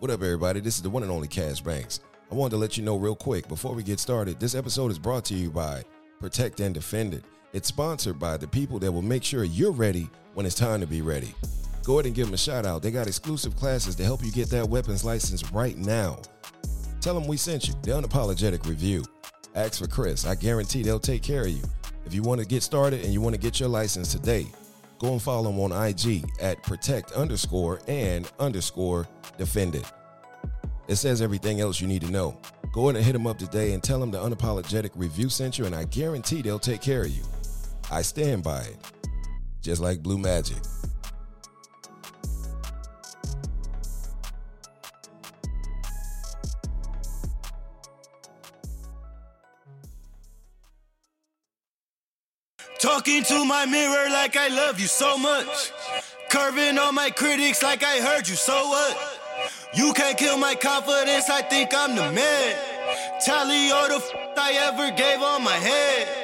What up, everybody? This is the one and only Cash Banks. I wanted to let you know real quick before we get started. This episode is brought to you by Protect and Defend It. It's sponsored by the people that will make sure you're ready when it's time to be ready. Go ahead and give them a shout out. They got exclusive classes to help you get that weapons license right now. Tell them we sent you. The unapologetic review. Ask for Chris. I guarantee they'll take care of you. If you want to get started and you want to get your license today, go and follow them on IG at protect underscore and underscore defend it. Says everything else you need to know. Go in and hit them up today and tell them the unapologetic review sent you, and I guarantee they'll take care of you. I stand by it. Just like Blue Magic. Talking to my mirror like I love you so much. Curving on my critics like I heard you, so what? You can't kill my confidence, I think I'm the man. Tally all the f I ever gave on my head.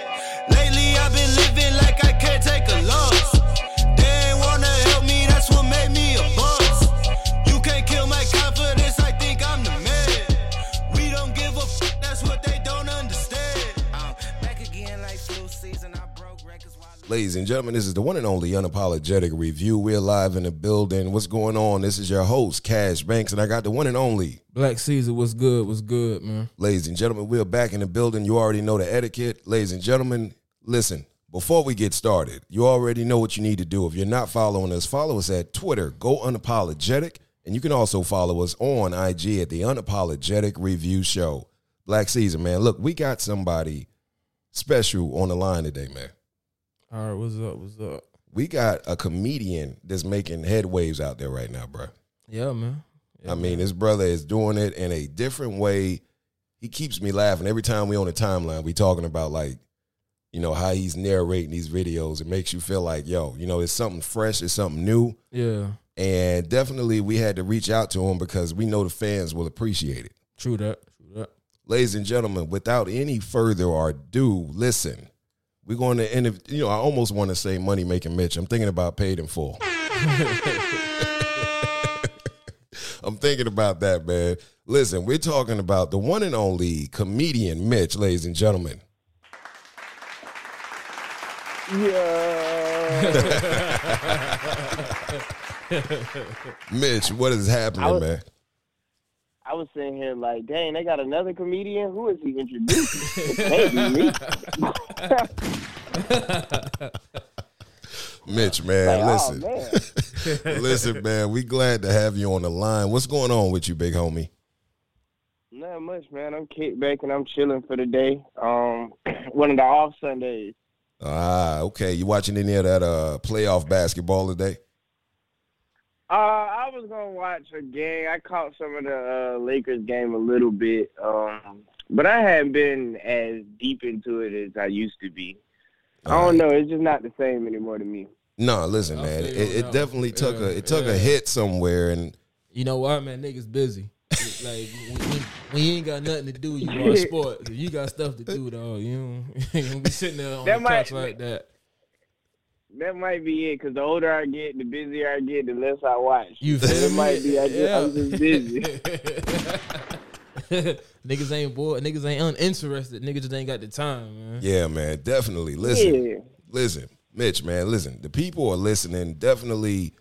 Ladies and gentlemen, this is the one and only unapologetic review. We're live in the building. What's going on? This is your host, Cash Banks, and I got the one and only. Black Caesar, what's good? What's good, man? Ladies and gentlemen, we're back in the building. You already know the etiquette. Ladies and gentlemen, listen, before we get started, you already know what you need to do. If you're not following us, follow us at Twitter, go unapologetic, and you can also follow us on IG at the Unapologetic Review Show. Black Caesar, man, look, we got somebody special on the line today, man. All right, what's up? What's up? We got a comedian that's making head waves out there right now, bro. Yeah, man. Yeah, I mean, his brother is doing it in a different way. He keeps me laughing every time we on the timeline. We talking about like, you know, how he's narrating these videos. It makes you feel like, yo, you know, it's something fresh, it's something new, yeah. and definitely we had to reach out to him because we know the fans will appreciate it. True that. True that. Ladies and gentlemen, without any further ado, listen. We're going to end. You know, I almost want to say money making Mitch. I'm thinking about paid in full. I'm thinking about that, man. Listen, we're talking about the one and only comedian Mitch, ladies and gentlemen. Yeah. Mitch, what is happening, was- man? I was sitting here like, dang, they got another comedian. Who is he introducing? can't be me. Mitch, man, Like, oh, listen. man. listen, man, we glad to have you on the line. What's going on with you, big homie? Not much, man. I'm kicked back and I'm chilling for the day. Um, one of the off Sundays. Ah, okay. You watching any of that uh playoff basketball today? Uh, I was gonna watch a game. I caught some of the uh, Lakers game a little bit, um, but I haven't been as deep into it as I used to be. I don't know. It's just not the same anymore to me. No, listen, I man. It, it that definitely took Yeah, a it took yeah. a hit somewhere, and You know what, man? Niggas busy. like when, when, when you ain't got nothing to do, you watch sports. If you got stuff to do, though, you don't, you ain't gonna be sitting there on That the might- couch like that. That might be it. Cause the older I get, the busier I get, the less I watch. You So feel it might be. I just, I'm just busy. niggas ain't bored. Niggas ain't uninterested. Niggas just ain't got the time, man. yeah, man, definitely. Listen, Yeah. listen, Mitch, man, listen. The people are listening. Definitely,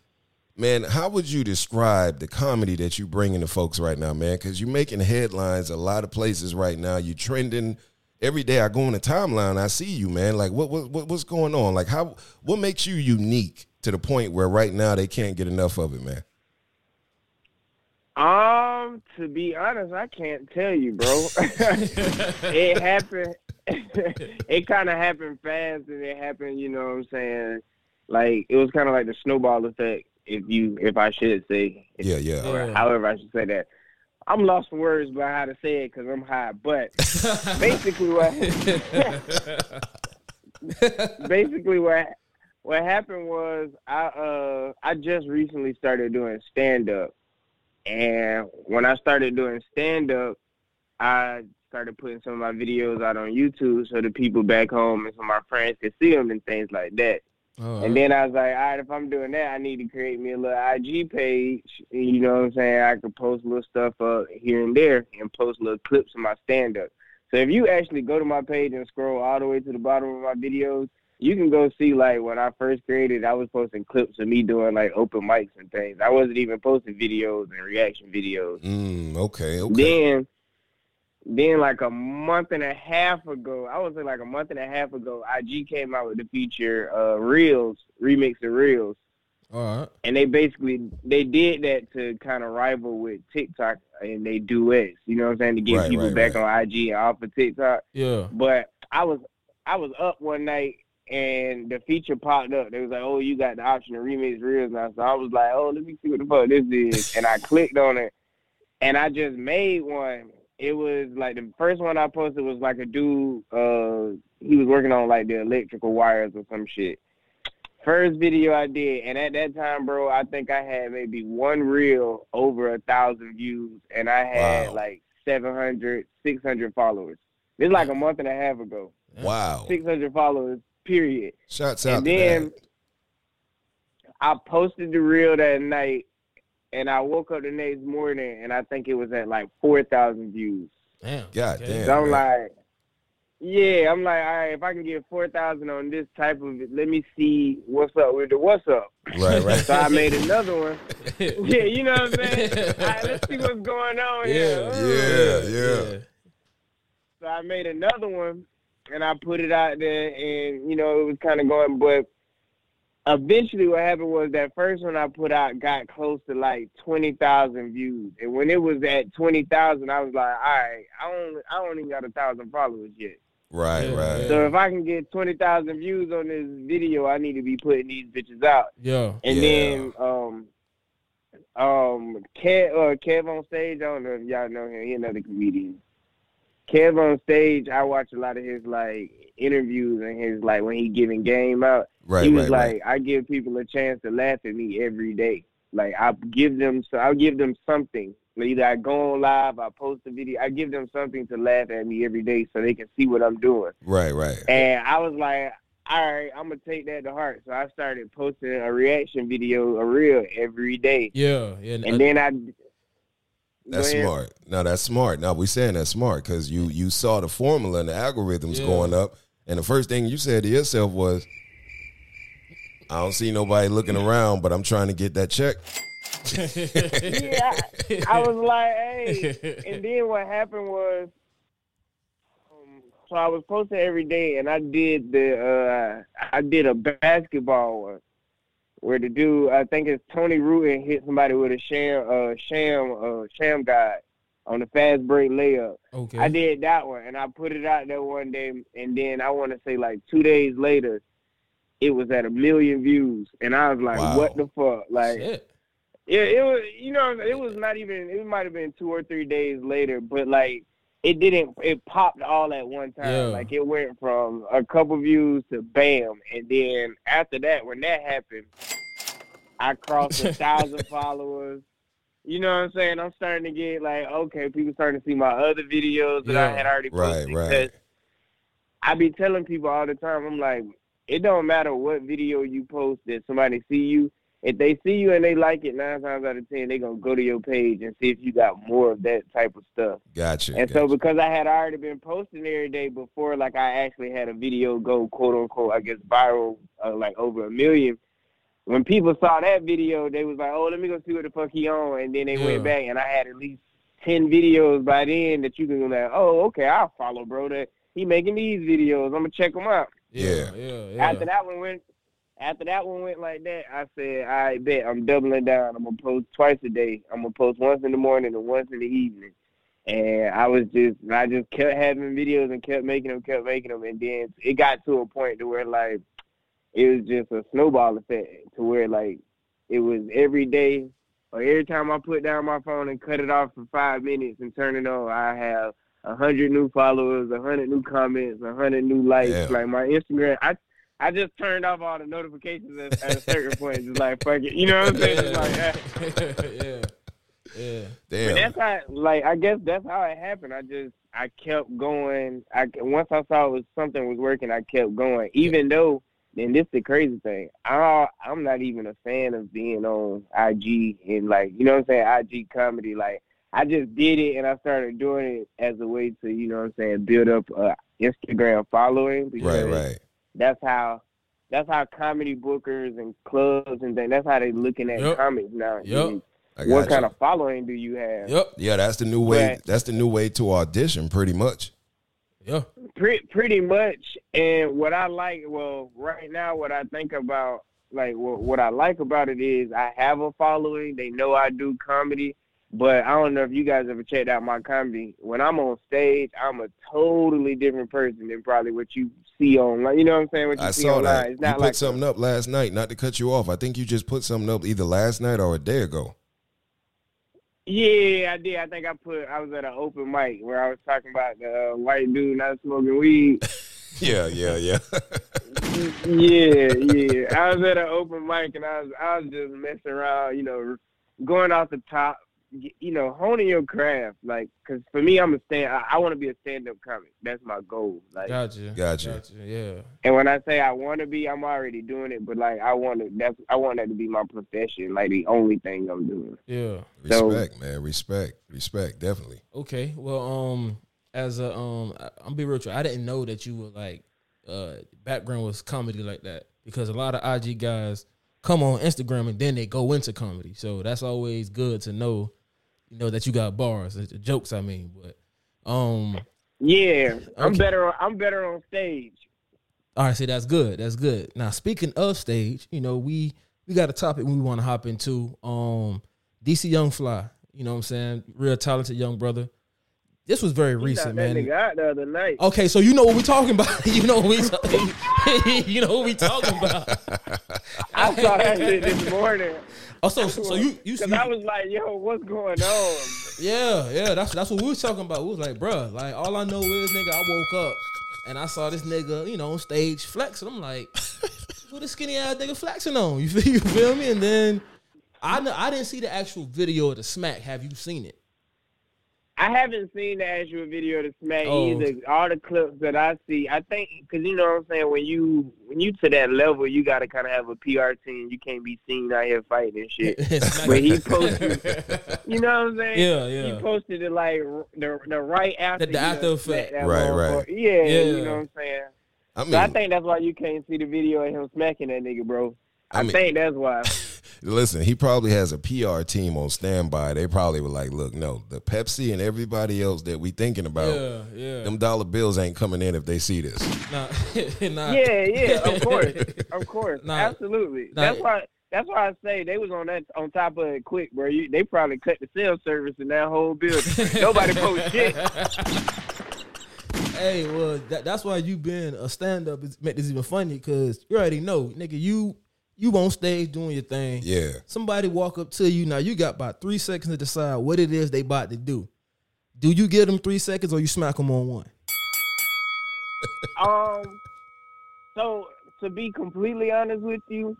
man. How would you describe the comedy that you bringing to folks right now, man? Because you're making headlines a lot of places right now. You're trending every day. I go on the timeline, I see you, man. Like, what, what, what what's going on? Like, how, what makes you unique to the point where right now they can't get enough of it, man? Um, to be honest, I can't tell you, bro. it happened. it kind of happened fast, and it happened. You know what I'm saying? Like it was kind of like the snowball effect, if you, if I should say, Yeah, yeah. or Yeah. however I should say that. I'm lost for words about how to say it because I'm high. But basically, what basically what what happened was I uh I just recently started doing stand up, and when I started doing stand up, I started putting some of my videos out on YouTube so the people back home and some of my friends could see them and things like that. Oh, And then I was like, all right, if I'm doing that, I need to create me a little IG page. You know what I'm saying? I could post little stuff up here and there and post little clips of my stand up. So if you actually go to my page and scroll all the way to the bottom of my videos, you can go see like when I first created, I was posting clips of me doing like open mics and things. I wasn't even posting videos and reaction videos. Mm, okay, okay. Then, then like a month and a half ago, I would say like a month and a half ago, IG came out with the feature uh, Reels, remix of Reels, all right. and they basically they did that to kind of rival with TikTok and they duets. You know what I'm saying to get Right, people right, back right. on IG and off of TikTok. Yeah. But I was I was up one night and the feature popped up. They was like, "Oh, you got the option to remix reels now." So I was like, "Oh, let me see what the fuck this is," and I clicked on it, and I just made one. It was like the first one I posted was like a dude. Uh, he was working on like the electrical wires or some shit. First video I did, and at that time, bro, I think I had maybe one reel over a thousand views, and I had Wow. like 700, 600 followers. It's like a month and a half ago. Wow. 600 followers, period. Shouts out and then that. I posted the reel that night, and I woke up the next morning, and I think it was at like 4,000 views. Damn. God Okay. damn. so I'm man. like, yeah, I'm like, all right, if I can get 4,000 on this type of it, let me see what's up with the what's up. Right, right. So I made another one. Yeah, you know what I'm saying? all right, let's see what's going on here. Yeah, oh, yeah. So I made another one and I put it out there and you know it was kind of going but eventually what happened was that first one I put out got close to like 20,000 views and when it was at 20,000 I was like all right I don't I don't even got a thousand followers yet Right, Yeah, right. so if I can get 20,000 views on this video I need to be putting these bitches out Yeah. and Yeah. then um um Kev uh, Kev on stage, I don't know if y'all know him, he another comedian. Kev on stage, I watch a lot of his like interviews and his like when he giving game out. Right, he was right, right. like, I give people a chance to laugh at me every day. Like I give them so I give them something. Like, Either I go on live, I post a video, I give them something to laugh at me every day so they can see what I'm doing. Right, right. And I was like, all right, I'm gonna take that to heart. So I started posting a reaction video, a reel every day. Yeah. Yeah. And then I That's smart. No, that's smart. Now we saying that's smart because you you saw the formula and the algorithms Yeah. going up, and the first thing you said to yourself was, "I don't see nobody looking around, but I'm trying to get that check." yeah, I, I was like, hey. And then what happened was, um, so I was posting every day, and I did the uh, I did a basketball one where the dude, I think it's Tony Wroten, hit somebody with a sham, uh, sham, uh, Shammgod on the fast break layup. okay. I did that one, and I put it out there one day, and then I want to say like two days later, it was at a million views, and I was like, Wow. "What the fuck?" Like, Shit. yeah, it was. You know, it was not even. It might have been two or three days later, but like, it didn't. It popped all at one time. Yeah. Like, it went from a couple views to bam, and then after that, when that happened, I crossed a thousand followers. You know what I'm saying? I'm starting to get like, okay, people starting to see my other videos that I had already Right, posted. right. because I be telling people all the time, I'm like, it don't matter what video you post that somebody see you. If they see you and they like it, nine times out of ten, they're gonna go to your page and see if you got more of that type of stuff. Gotcha. And so because I had already been posting every day before, like I actually had a video go quote unquote, I guess viral, uh, like over a million. When people saw that video, they was like, "Oh, let me go see what the fuck he on," and then they Yeah. went back, and I had at least ten videos by then that you can go like, "Oh, okay, I'll follow, bro. That he making these videos. I'm gonna check them out." Yeah. Yeah. Yeah. After that one went, after that one went like that, I said, I bet I'm doubling down. I'm gonna post twice a day. I'm gonna post once in the morning and once in the evening. And I was just, I just kept having videos and kept making them, kept making them, and then it got to a point to where like it was just a snowball effect to where like it was every day or every time I put down my phone and cut it off for five minutes and turn it on, I have a hundred new followers, a hundred new comments, a hundred new likes. Yeah. Like my Instagram, I I just turned off all the notifications at, at a certain point. Just like fuck it, you know what I'm saying? Just like, yeah. Yeah. But Damn. that's how, like, I guess that's how it happened. I just, I kept going. I once I saw it was something was working, I kept going. Even though and this is the crazy thing. I I'm not even a fan of being on IG and like you know what I'm saying IG comedy. Like I just did it and I started doing it as a way to you know what I'm saying build up a Instagram following. Right, right. That's how. That's how comedy bookers and clubs and things. That's how they're looking at Yep. comics now. Yep. I What got kind of following do you have? Yep. Yeah, that's the new way. Right. That's the new way to audition, pretty much. Yeah. Pretty pretty much. And what I like, well, right now, what I think about, like, what, what I like about it is I have a following. They know I do comedy, but I don't know if you guys ever checked out my comedy. When I'm on stage, I'm a totally different person than probably what you see online. You know what I'm saying? What you I see saw online. that. It's You put like something up last night. Not to cut you off, I think you just put something up either last night or a day ago. Yeah, I did. I think I put. I was at an open mic where I was talking about the uh, white dude not smoking weed. Yeah, yeah, yeah. yeah, yeah. I was at an open mic and I was I was just messing around, you know, going off the top, you know, honing your craft. Like, cause for me, I'm a stand. I, I want to be a stand-up comic. That's my goal. Like, Gotcha. Gotcha. Yeah. and when I say I want to be, I'm already doing it. But like, I want to. That's I want that to be my profession. Like the only thing I'm doing. Yeah. So- Respect, man. Respect. Respect. Definitely. Okay. Well, um, as a um, I- I'm be real with you. I didn't know that you were like, uh, background was comedy like that because a lot of IG guys come on Instagram and then they go into comedy. So that's always good to know, you know, that you got bars, uh, jokes. I mean, but um, Yeah, I'm Okay. better. I'm better on stage. All right, see that's good. That's good. Now speaking of stage, you know, we we got a topic we want to hop into. Um DC Young Fly, you know what I'm saying? Real talented young brother. This was very recent, man. nigga the other night. Okay, so you know what we talking about. you know what we you know what we talking about. I saw that shit this morning. Oh, so so you you, Cause I was like, yo, what's going on? Yeah, yeah, that's that's what we was talking about. We was like, bruh, like all I know is nigga, I woke up and I saw this nigga, you know, on stage flexing. I'm like, who the skinny ass nigga flexing on? You feel you feel me? And then I I didn't see the actual video of the smack. Have you seen it? I haven't seen the actual video of the smack Oh. either. All the clips that I see, I think, because you know what I'm saying. When you when you to that level, you got to kind of have a PR team. You can't be seen out here fighting and shit. Smack- But he posted, you know what I'm saying? Yeah, yeah. He posted it like the the right after The- the you done after smacked effect. that Right, right. Yeah, Yeah. you know what I'm saying. I mean, So I think that's why you can't see the video of him smacking that nigga, bro. I I, mean- think that's why. Listen, he probably has a PR team on standby. They probably were like, look, no, the Pepsi and everybody else that we thinking about, yeah, yeah. them dollar bills ain't coming in if they see this. Nah, nah. Yeah, yeah, of course, of course, Nah. absolutely. Nah. That's why. That's why I say they was on that on top of it quick, bro. You, they probably cut the cell service in that whole building. Nobody post shit. Hey, well, that, that's why you being a stand up is make this even funny because you already know, nigga, you you on stage doing your thing. Yeah. Somebody walk up to you now. You got about three seconds to decide what it is they about to do. Do you give them three seconds or you smack them on one? Um, so to be completely honest with you,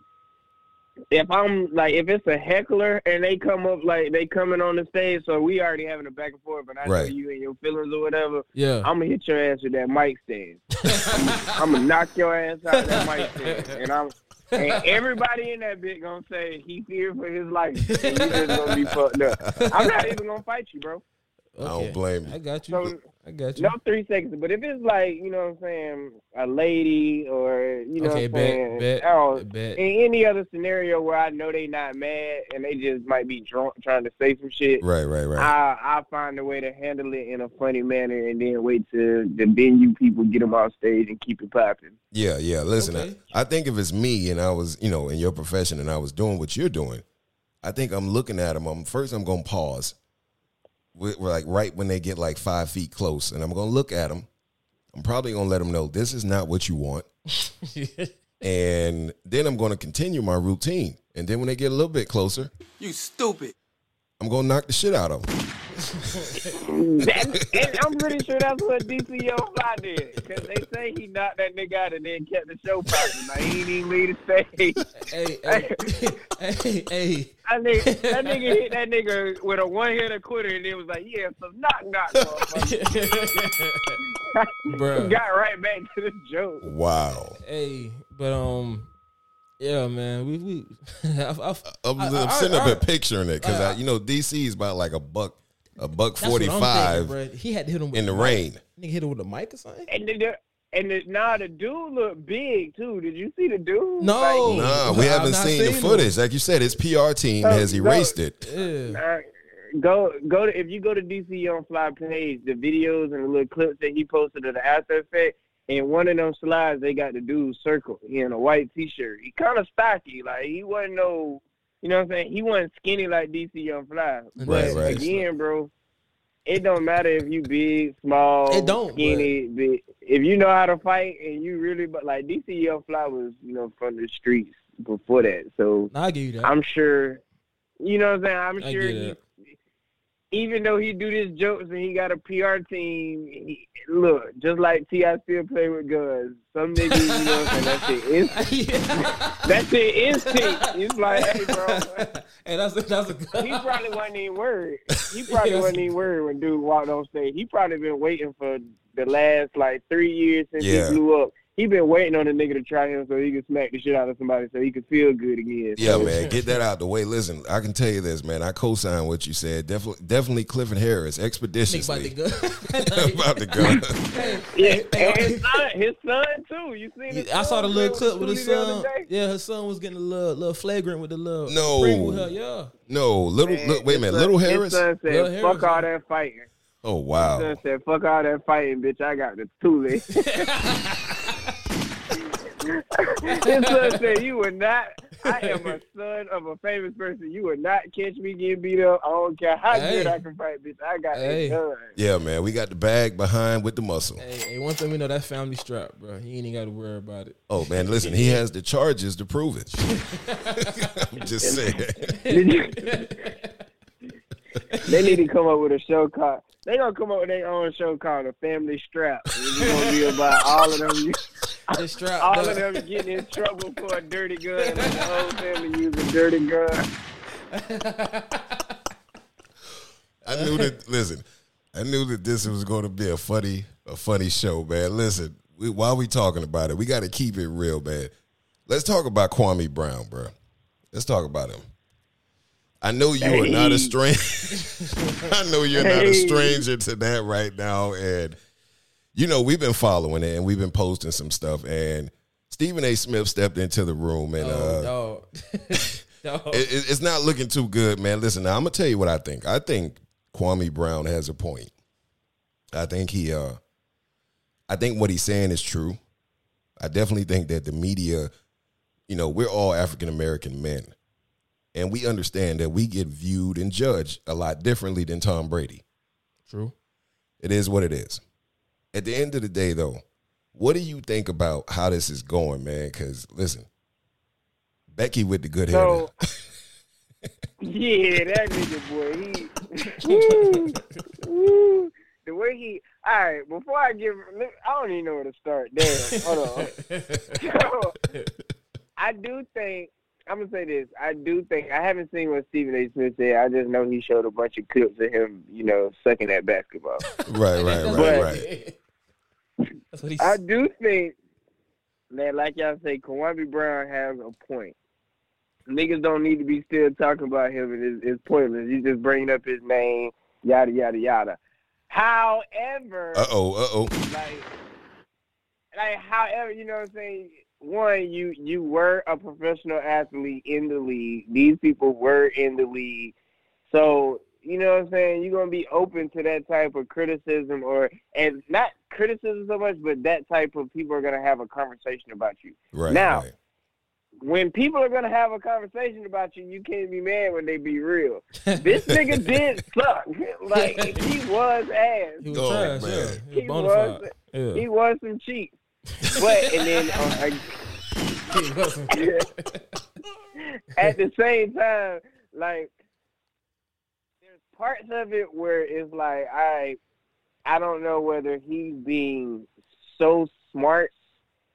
if I'm like, if it's a heckler and they come up like they coming on the stage, so we already having a back and forth, but I know you and your feelings or whatever. Yeah. I'm gonna hit your ass with that mic stand. I'm gonna knock your ass out of that mic stand, and I'm. And everybody in that bit gonna say he feared for his life. And you just gonna be fucked up. I'm not even gonna fight you, bro. I don't blame you. I got you. So I got you. no three seconds. But if it's like, you know what I'm saying, a lady or you know okay, what I'm saying, bet, bet, oh, bet. in any other scenario where I know they not mad and they just might be drunk trying to say some shit, Right, right, right. I I find a way to handle it in a funny manner and then wait till the venue people get them off stage and keep it popping. Yeah, yeah. Listen, Okay. I, I think if it's me and I was, you know, in your profession and I was doing what you're doing, I think I'm looking at them. I'm first. I'm gonna pause. We're, we're like right when they get like five feet close, and I'm gonna look at them. I'm probably gonna let them know this is not what you want, and then I'm gonna continue my routine. And then when they get a little bit closer, You stupid. I'm gonna knock the shit out of him. That, and I'm pretty sure that's what DC Young Fly did. Because they say he knocked that nigga out and then kept the show popping. Like, he didn't even leave the stage. hey, hey, hey, hey. That nigga, that nigga hit that nigga with a one hitter quitter and it was like, yeah, so knock knock, motherfucker. Bruh. got right back to the joke. Wow. Hey, but um, yeah, man, we we. I, I, I'm, I- I'm I- sitting up I- here picturing it because I- you know DC is about like a buck, a buck that's what forty I'm five thinking, bruh. He had to hit him with in the mic. rain. Nigga hit him with a mic or something. And the, and the, nah, the dude looked big too. Did you see the dude? No. Like, Nah, I've we haven't not seen the seen him. footage. Like you said, his PR team No, has no. erased it. Yeah. Uh, go go to if you go to DC Young Fly page, the videos and the little clips that he posted of the After Effect. In one of them slides, they got the dude circle. He in a white T-shirt. He kind of stocky, like he wasn't no, you know what I'm saying. He wasn't skinny like DC Young Fly. Right, But right. again, bro, it don't matter if you big, small, It don't, skinny. Big. If you know how to fight and you really, but like DC Young Fly was, you know, from the streets before that. So I give you that. I'm sure, you know what I'm saying? I'm I sure he. Even though he do these jokes and he got a PR team, he, look, just like T.I. still play with guns. Some niggas, you know what I'm saying? That's it. Instinct. That's it. Instinct. It's like, hey, bro. hey, that's a, that's a good. He probably wasn't even worried. He probably Yes. wasn't even worried when dude walked on stage. He probably been waiting for the last like three years since Yeah. he blew up. He been waiting on the nigga to try him so he could smack the shit out of somebody so he could feel good again. Yeah, So, man, get that out the way. Listen, I can tell you this, man. I co-sign what you said. Definitely, definitely Clifford Harris, Nigga about expeditiously to go. about to go. Yeah, and his son, his son too. You seen? his I saw the little clip with his the son. Yeah, his son was getting a little, little flagrant with the little No. ring with her. Yeah, No, little. Man, look, wait a minute, son- little his Harris. son said, Lil Harris, "Fuck all that fighting." Oh His wow. son said, "Fuck all that fighting, bitch. I got the toolie." his son said, "You would not. I am a son of a famous person. You would not catch me getting beat up. I don't care how Hey. good I can fight, bitch. I got Hey. it done." Yeah, man, we got the bag behind with the muscle. hey, hey, one thing we know that family strap, bro. He ain't even got to worry about it. Oh man, listen, he has the charges to prove it. I'm just saying. They need to come up with a show called. They gonna come up with their own show called "The Family Strap." It's gonna be about all of them. The strap, all dog. of them getting in trouble for a dirty gun, and the whole family using dirty gun. I knew that. Listen, I knew that this was going to be a funny, a funny show, man. Listen, we, while we talking about it, we got to keep it real, man. Let's talk about Kwame Brown, bro. Let's talk about him. I know you are not a stranger. I know you're not a stranger to that right now, and you know we've been following it and we've been posting some stuff. And Stephen A. Smith stepped into the room, and uh, Oh, dog. Dog. it, it- it's not looking too good, man. Listen, now I'm gonna tell you what I think. I think Kwame Brown has a point. I think he, uh, I think what he's saying is true. I definitely think that the media, you know, we're all African American men, and we understand that we get viewed and judged a lot differently than Tom Brady. True. It is what it is. At the end of the day, though, what do you think about how this is going, man? Because listen, Becky with the good hair. Yeah, that nigga boy, he, woo, woo, the way he. All right, before I give, I don't even know where to start. Damn, hold on. So, I do think I'm gonna say this. I do think I haven't seen what Stephen A. Smith said. I just know he showed a bunch of clips of him, you know, sucking at basketball. Right, right, right, But- right. That's what he I do think that, like y'all say, Kwame Brown has a point. Niggas don't need to be still talking about him, and it's, it's pointless. You just bringing up his name, yada yada yada. However, Uh oh, uh oh. like, like, however, you know what I'm saying. One, you you were a professional athlete in the league. These people were in the league, so you know what I'm saying. You're gonna be open to that type of criticism, or and not criticism so much, but that type of people are gonna have a conversation about you. Right. Now, right. When people are gonna have a conversation about you, you can't be mad when they be real. This nigga did suck. like he was ass. He was Oh, trash, man. yeah. He He was was. bona fide. He was some cheap. But and then uh, I, Yeah. He was some- at the same time, like there's parts of it where it's like I I don't know whether he's being so smart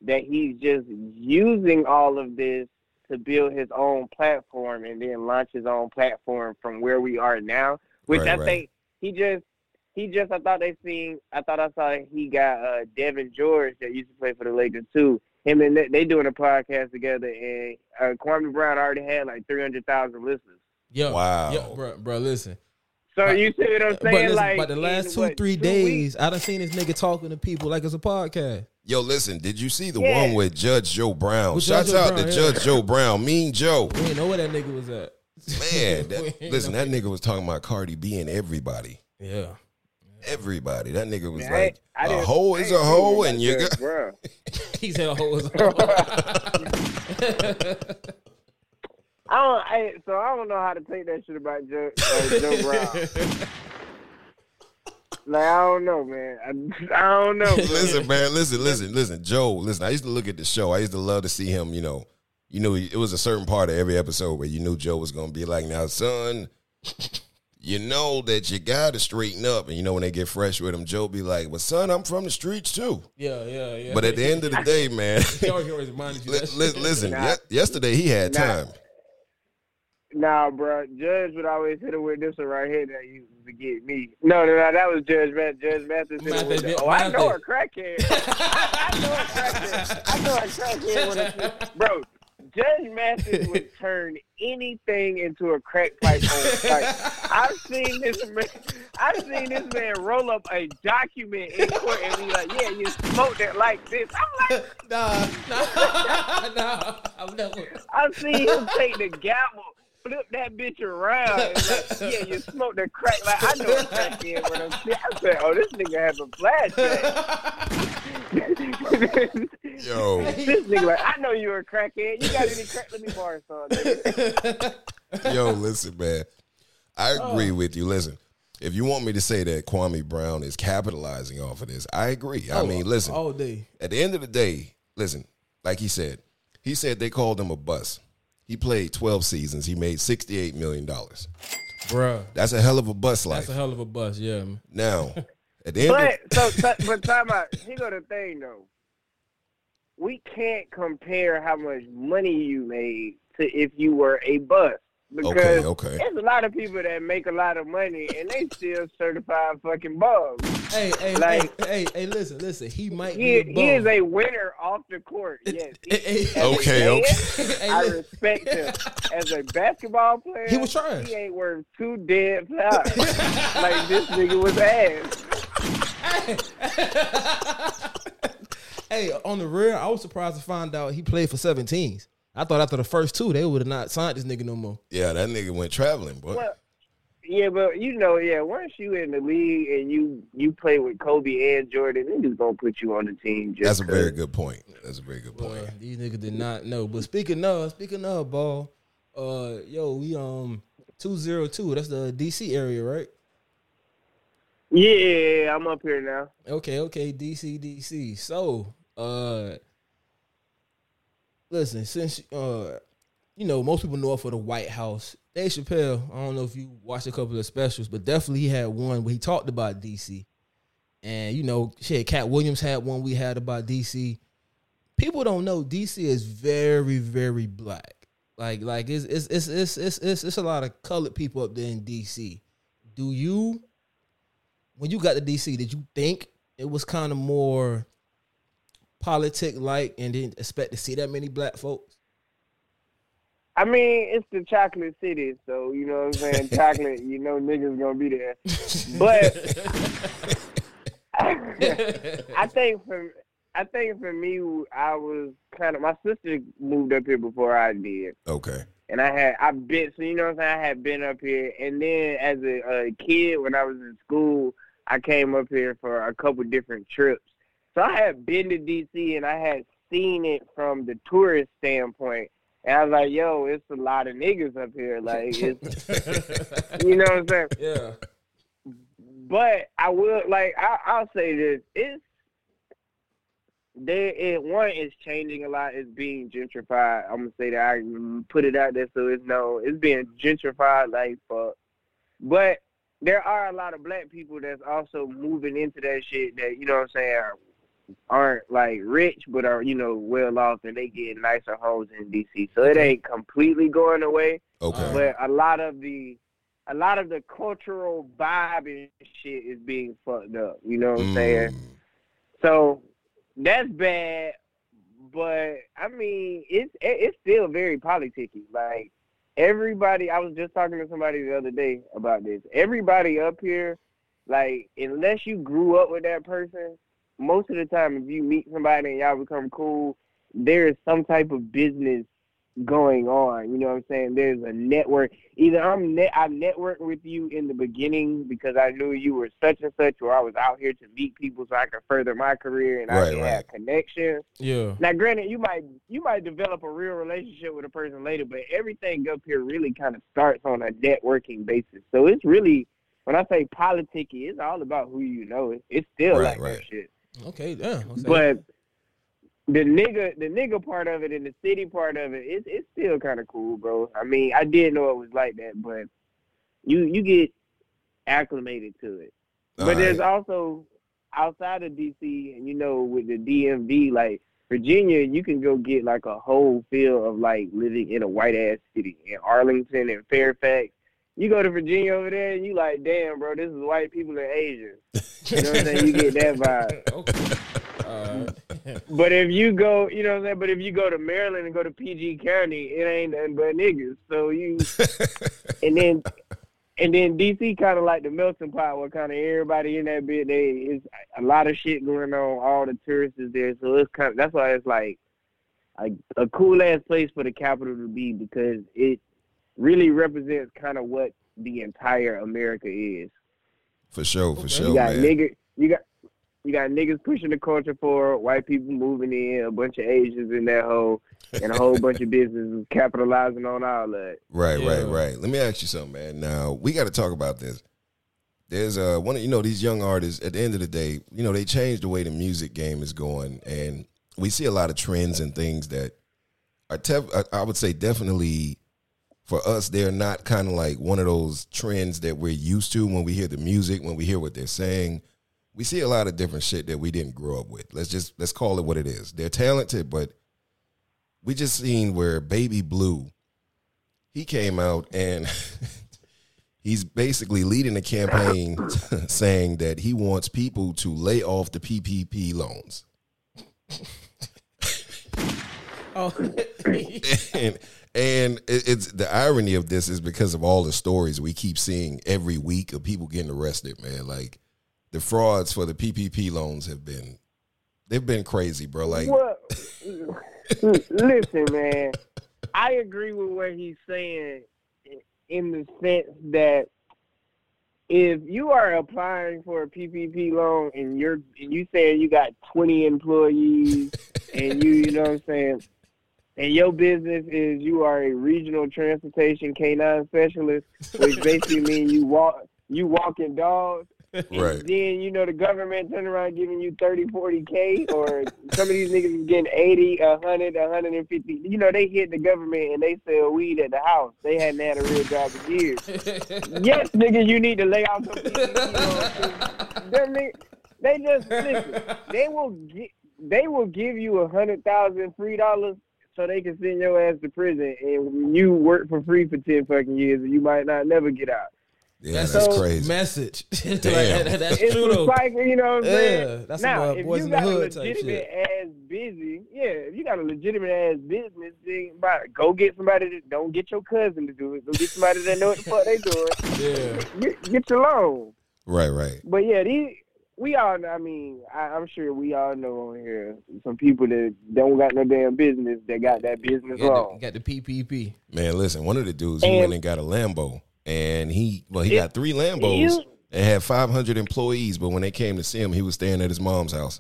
that he's just using all of this to build his own platform and then launch his own platform from where we are now. Which Right, I right. think he just he just I thought they seen I thought I saw he got uh Devean George that used to play for the Lakers too. Him and they, they doing a podcast together, and uh, Kwame Brown already had like three hundred thousand listeners. Yo, Wow. yo, bro, bro, listen. So But- you see what I'm But saying? listen, like, but the last two, what, three two days, weeks? I done seen this nigga talking to people like it's a podcast. Yo, listen, did you see the Yeah. one with Judge Joe Brown? With Shouts Joe out to Brown, yeah. Judge Joe Brown, Mean Joe. We didn't know where that nigga was at. Man, that, listen, that nigga was talking about Cardi B and everybody. Yeah. Everybody. That nigga was Man, like, I a didn't- hoe is a hoe, and you Judge got. Brown. He said a whole I don't. I, so I don't know how to take that shit about Joe, uh, Joe Brown. Like I don't know, man. I, I don't know. man. listen, man, listen, listen, listen. Joe, listen, I used to look at the show. I used to love to see him, you know. You knew it was a certain part of every episode where you knew Joe was gonna be like, now, son, you know that you gotta straighten up. And you know, when they get fresh with him, Joe be like, Well, son, I'm from the streets too. Yeah, yeah, yeah. But at the end of the day, man, he always always you li- that li- shit. listen, yesterday he had Nah. time. Nah, bro. Judge would always hit her with this one right here that used to get me. No, no, no. That was Judge Matt. Judge Mathis with the, Oh, I know a crackhead. I know a crackhead. I know a crackhead. When bro, Judge Mathis would turn anything into a crack pipe. Like, I've seen this man. I've seen this man roll up a document in court and be like, "Yeah, you smoked it like this." I'm like, Nah, nah, nah. I've never. I've seen him take the gavel, flip that bitch around, like, yeah, you smoke the crack. Like I know a crackhead when I'm sick. I said, oh, this nigga has a flashback. Yo, this nigga like, I know you're a crackhead. You got any crack? Let me borrow some. Nigga. yo, listen, man. I Oh. agree with you. Listen, if you want me to say that Kwame Brown is capitalizing off of this, I agree. I oh, mean, listen, all day. at the end of the day, listen, like he said, he said they called him a bust. He played 12 seasons. He made $68 million. Bruh. That's a hell of a bust life. That's a hell of a bus, yeah. man. now, at the end of, But so, so, but time out. Here go the thing though. We can't compare how much money you made to if you were a bust. Because Okay, okay. there's a lot of people that make a lot of money and they still certified fucking bums. Hey, hey, Like- hey, hey, hey, listen, listen. He might He, be a he is a winner off the court. Yes. Hey, hey, As a Okay, man, okay. Hey, I respect him. As a basketball player, He was trying. He ain't worth two dead flowers. like this nigga was ass. hey, on the rear, I was surprised to find out he played for 17s. I thought after the first two, they would have not signed this nigga no more. yeah, that nigga went traveling, boy. Well, yeah, but you know, yeah, once you in the league and you you play with Kobe and Jordan, they just gonna put you on the team. Just That's a very good point. That's a very good point. Boy, these niggas did not know. But speaking of, speaking of ball, uh, yo, we um two zero two. That's the DC area, right? Yeah, I'm up here now. Okay, okay, DC, DC. So, uh, listen, since uh, you know, most people know it for the White House. Dave Chappelle. I don't know if you watched a couple of specials, but definitely he had one where he talked about DC. And you know, shit, Katt Williams had one we had about DC. People don't know DC is very, very black. Like, like it's it's it's it's it's it's, it's a lot of colored people up there in DC. Do you when you got to DC, did you think it was kind of more politic like and didn't expect to see that many black folks? I mean, it's the chocolate city, so you know what I'm saying. chocolate, you know, niggas gonna be there. But I think for I think for me, I was kind of my sister moved up here before I did. Okay. and I had I been so you know what I'm saying I had been up here, and then as a, a kid when I was in school, I came up here for a couple different trips. So I had been to DC and I had seen it from the tourist standpoint, and I was like, "Yo, it's a lot of niggas up here." Like, it's you know what I'm saying. yeah. But I will like I, I'll say this: it's there. It, one is changing a lot. It's being gentrified. I'm gonna say that I put it out there so it's known. It's being gentrified like fuck. But there are a lot of black people that's also moving into that shit that you know what I'm saying are, aren't like rich but are you know well off and they get nicer homes in DC. So it ain't completely going away. Okay. But a lot of the a lot of the cultural vibe and shit is being fucked up. You know what I'm saying? Mm. So that's bad. But I mean, it's it's still very politicky. Like everybody, I was just talking to somebody the other day about this. Everybody up here, like unless you grew up with that person, most of the time, if you meet somebody and y'all become cool, there is some type of business going on. You know what I'm saying? There's a network. Either I'm net I networked with you in the beginning because I knew you were such and such, or I was out here to meet people so I could further my career and I Right, can right. have connections. Yeah. Now, granted, you might you might develop a real relationship with a person later, but everything up here really kind of starts on a networking basis. So it's really when I say politicky, it's all about who you know. It's, it's still Right, like right. that shit. Okay. Yeah. okay. But the nigga, the nigga part of it and the city part of it, it's it's still kind of cool, bro. I mean, I didn't know it was like that, but you you get acclimated to it. All but there's also outside of DC, and you know, with the DMV, like Virginia, you can go get like a whole feel of like living in a white ass city in Arlington and Fairfax. You go to Virginia over there, and you like, damn, bro, this is white people and Asians. You know what I'm saying? You get that vibe. okay. Right. But if you go, you know what I'm saying? But if you go to Maryland and go to PG County, it ain't nothing but niggas. So you, and then, and then DC kind of like the melting pot where kind of everybody in that bit, they, it's a lot of shit going on. All the tourists is there. So it's kind of, that's why it's like a, a cool ass place for the capital to be because it really represents kind of what the entire America is. For sure, for Okay. sure, You got man. nigga, you got you got niggas pushing the culture for white people moving in, a bunch of Asians in that hole, and a whole bunch of businesses capitalizing on all that. Right, Yeah. right, right. Let me ask you something, man. Now we got to talk about this. There's uh one of you know these young artists. At the end of the day, you know they changed the way the music game is going, and we see a lot of trends and things that are. Tef- I- I would say definitely for us, they're not kind of like one of those trends that we're used to when we hear the music, when we hear what they're saying. We see a lot of different shit that we didn't grow up with. Let's just let's call it what it is. They're talented, but we just seen where Baby Blue he came out and he's basically leading a campaign saying that he wants people to lay off the PPP loans. Oh. and and it- it's the irony of this is because of all the stories we keep seeing every week of people getting arrested, man. Like the frauds for the PPP loans have been they've been crazy, bro. Like Well, listen, man, I agree with what he's saying in the sense that if you are applying for a PPP loan and you're and you saying you got 20 employees and you you know what I'm saying and your business is you are a regional transportation canine specialist, which basically means you walk you walking dogs. right. Then you know the government turn around giving you 30, 40 k, or some of these niggas is getting 80, 100, 150. You know they hit the government and they sell weed at the house. They hadn't had a real job in years. yes, nigga, you need to lay off some people. You know, they just listen. They will get. They will give you a hundred thousand free dollars so they can send your ass to prison, and you work for free for ten fucking years, and you might not never get out. Yeah, That's that's, so crazy. Message. Like, Damn. that- that's it's true though. cycle, you know what I'm saying? Yeah, that's some now, uh, if boys you in the got a hood type legitimate ass busy, yeah, if you got a legitimate ass business, then bro, go get somebody that don't get your cousin to do it. Go get somebody that know what the fuck they doing. Yeah. Get, get your loan. Right, right. But yeah, these we all. know- I mean, I, I'm sure we all know on here some people that don't got no damn business that got that business You got, the, got the PPP. Man, listen, one of the dudes he went and got a Lambo, and he well he It- got three Lambos you- and had five hundred employees. But when they came to see him, he was staying at his mom's house.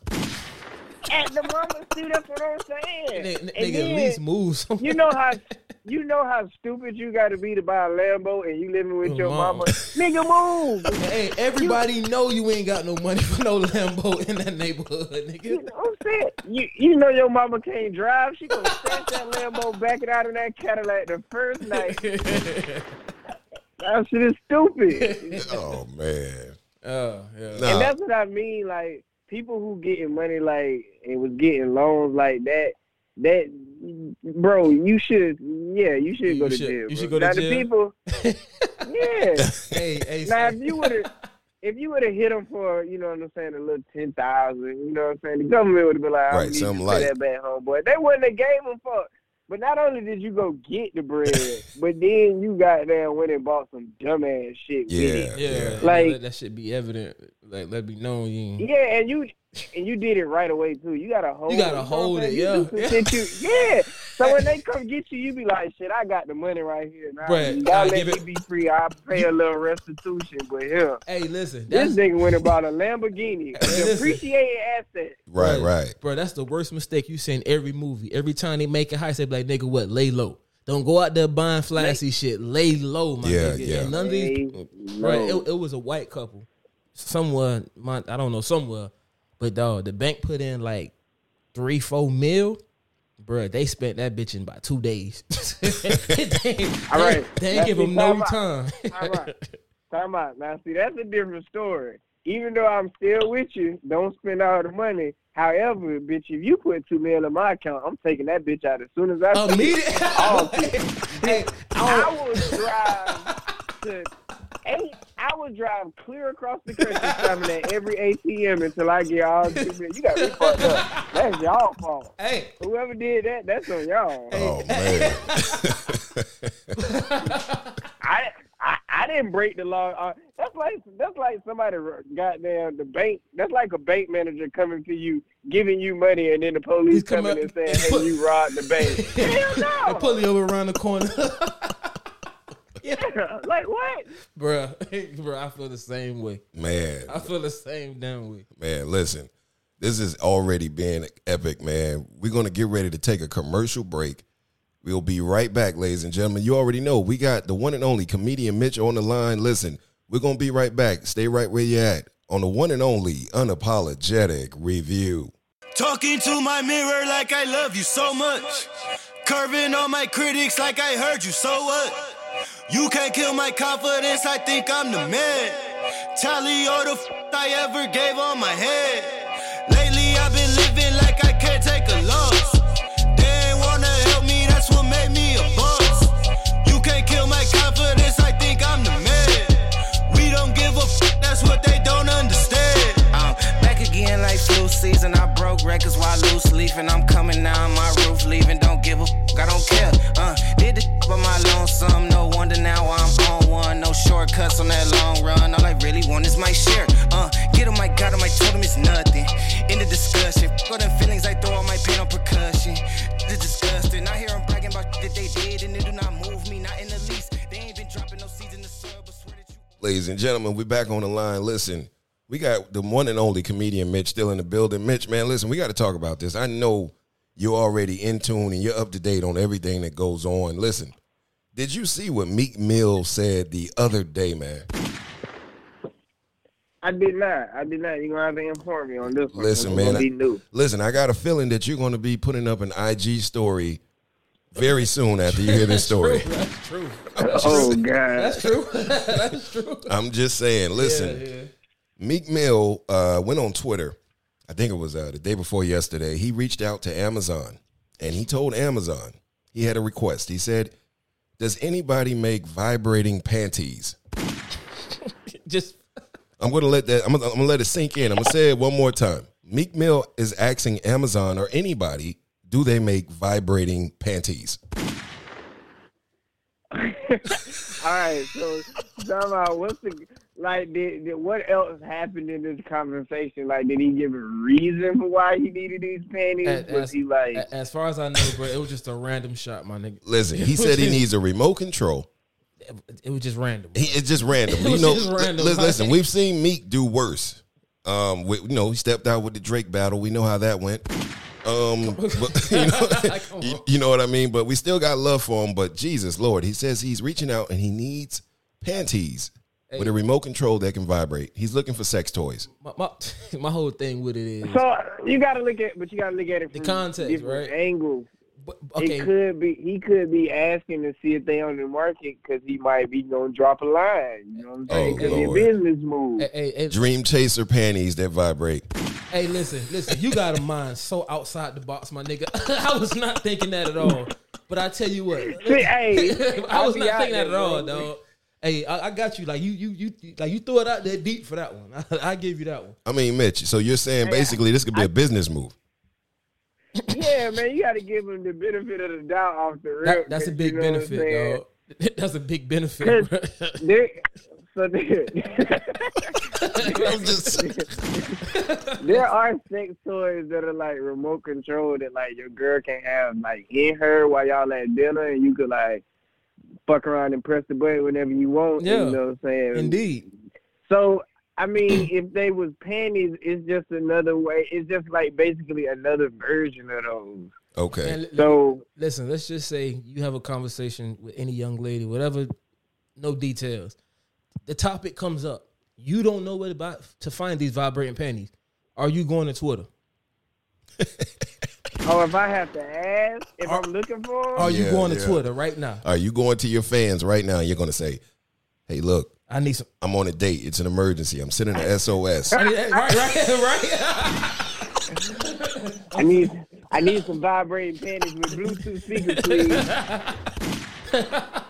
At the mama, see, that's what I'm saying. They, And nigga then- at least move some. You know how you know how stupid you got to be to buy a Lambo and you living with your Mom. mama. Nigga, move. Hey, everybody know you ain't got no money for no Lambo in that neighborhood, nigga. You nigga. know what I'm saying? You you know your mama can't drive. She gonna snatch that Lambo, back it out in that Cadillac the first night. That shit is stupid. oh man, Oh, yeah. Nah. And that's what I mean. Like people who getting money like and was getting loans like that. That bro, you should yeah, you should You go to should- jail. you should go to now jail? the people Yeah. hey, hey, now, if you would have, if you would have hit them for, you know what I'm saying, a little ten thousand, you know what I'm saying, the government would have been like, I Right, don't need something you to light. pay that back, homeboy. They wouldn't have gave them for. But not only did you go get the bread, but then you got there and went and bought some dumbass shit. Yeah, yeah, yeah. like Like- let that should be evident. Like let it be known you. Yeah, and you and you did it right away too. You gotta hold. You gotta know hold it, You yeah. do you- yeah. So when they come get you, you be like, "Shit, I got the money right here. Now Bruh, y'all I'll let give me it- be free. I'll pay a little restitution." But here, Hey, listen, this that's nigga went about a Lamborghini, an Listen. appreciated asset. Right, right. bro. That's the worst mistake you see in every movie. Every time they make a heist, they be like, "Nigga, what? Lay low. Don't go out there buying flashy shit. Lay low, my Yeah, nigga." yeah. And none of these, Hey, right? It, it was a white couple, somewhere. My, I don't know somewhere, but dog, the bank put in like three, four mil. Bruh, they spent that bitch in about two days. they, All right. they Now, give them no time time. All right. Time out. Now, see, that's a different story. Even though I'm still with you, don't spend all the money. However, bitch, if you put two mil in my account, I'm taking that bitch out as soon as I oh, it. Oh, hey, I will drive to eight. I would drive clear across the country, stopping at every ATM until I get all two mil. You got me fucked up. That's y'all fault. hey, Whoever did that, that's on y'all. Oh man. I, I I didn't break the law. Uh, that's like that's like somebody goddamn the bank. That's like a bank manager coming to you, giving you money, and then the police coming up- and saying, "Hey, you robbed the bank." Hell I no! pull you over around the corner. like what? Bruh, bruh, I feel the same way. man. I feel the same damn way. Man, listen. This is already being epic, man. We're gonna get ready to take a commercial break. We'll be right back, ladies and gentlemen. You already know we got the one and only comedian Mitch on the line. Listen, we're gonna be right back. Stay right where you're at on the one and only unapologetic review. Talking to my mirror like I love you so much. Curving on my critics like I heard you, so what? You can't kill my confidence, I think I'm the man. Tally all the f I ever gave on my head. Lately I've been living like I can't take a loss. They ain't wanna help me, that's what made me a boss. You can't kill my confidence, I think I'm the man. We don't give a f, that's what they don't understand. I'm back again like flu season. I broke records while loose leafing. I'm coming down my roof, leaving. Don't give a f- I don't care. Uh, did the by my lonesome. No wonder now I'm on one. No shortcuts on that long run. All I really want is my share. Uh, get on on is nothing. In the discussion, all them feelings I throw all my pain on percussion. It's disgusting. I hear them bragging about that they did, and it do not move me, not in the least. They ain't been dropping no seeds in the soil, but swear that you. Ladies and gentlemen, we're back on the line. Listen, we got the one and only comedian Mitch still in the building. Mitch, man, listen, we got to talk about this. I know you're already in tune and you're up to date on everything that goes on. Listen, did you see what Meek Mill said the other day, man? I did not. I did not. You're gonna have to inform me on this one. Listen, man, gonna I- Listen, I got a feeling that you're going to be putting up an IG story very soon after you hear this story. That's true. Oh God. That's true. That's true. I'm just saying, listen. Yeah, yeah. Meek Mill uh, went on Twitter. I think it was uh, the day before yesterday. He reached out to Amazon and he told Amazon he had a request. He said, "Does anybody make vibrating panties?" Just I'm gonna let that. I'm gonna, I'm gonna let it sink in. I'm gonna say it one more time. Meek Mill is asking Amazon or anybody, do they make vibrating panties? All right, so talking about what's the like? Did, did what else happened in this conversation? Like, did he give a reason for why he needed these panties? As- was he like? a- as far as I know, bro, it was just a random shot, my nigga. Listen, he said he needs a remote control. It, it was just random. He, it's just random. It you was know, just random, listen, listen, we've seen Meek do worse. Um, with, you know, he stepped out with the Drake battle. We know how that went. Um, but, you, know, you, you know what I mean. But we still got love for him. But Jesus Lord, he says he's reaching out and he needs panties with a remote control that can vibrate. He's looking for sex toys. My, my, my whole thing with it is, So you got to look at, but you got to look at it from context, different right? angles. but- okay, It could be he could be asking to see if they on the market because he might be gonna drop a line. You know what I'm saying? Oh, it a business move. hey, hey, hey, Dream chaser panties that vibrate. hey, listen, listen, you got a mind so outside the box, my nigga. I was not thinking that at all. But I tell you what, See, hey, I was not thinking that at all, bro. dog. Hey, I, I got you. Like you, you, you, like you threw it out that deep for that one. I, I give you that one. I mean, Mitch. So you're saying basically this could be a business move. yeah, man, you got to give them the benefit of the doubt off the rip. That, that's a big you know what I'm saying? benefit, dog. That's a big benefit. bro. There, so there, there are sex toys that are like remote control that like your girl can have like in her while y'all at dinner, and you could like fuck around and press the button whenever you want. Yeah. you know what I'm saying? Indeed. So I mean, if they was panties, it's just another way. It's just like basically another version of those. okay. Man, li- So listen, let's just say you have a conversation with any young lady, whatever, no details. The topic comes up. You don't know where to, buy, to find these vibrating panties. Are you going to Twitter? Oh, if I have to ask if Are- I'm looking for 'em? Are you Yeah, going to yeah. Twitter right now? Are you going to your fans right now? and You're going to say, "Hey, look, I need some. I'm on a date. It's an emergency. I'm sending a SOS." Right, right, right. I need I need some vibrating panties with Bluetooth speakers, please.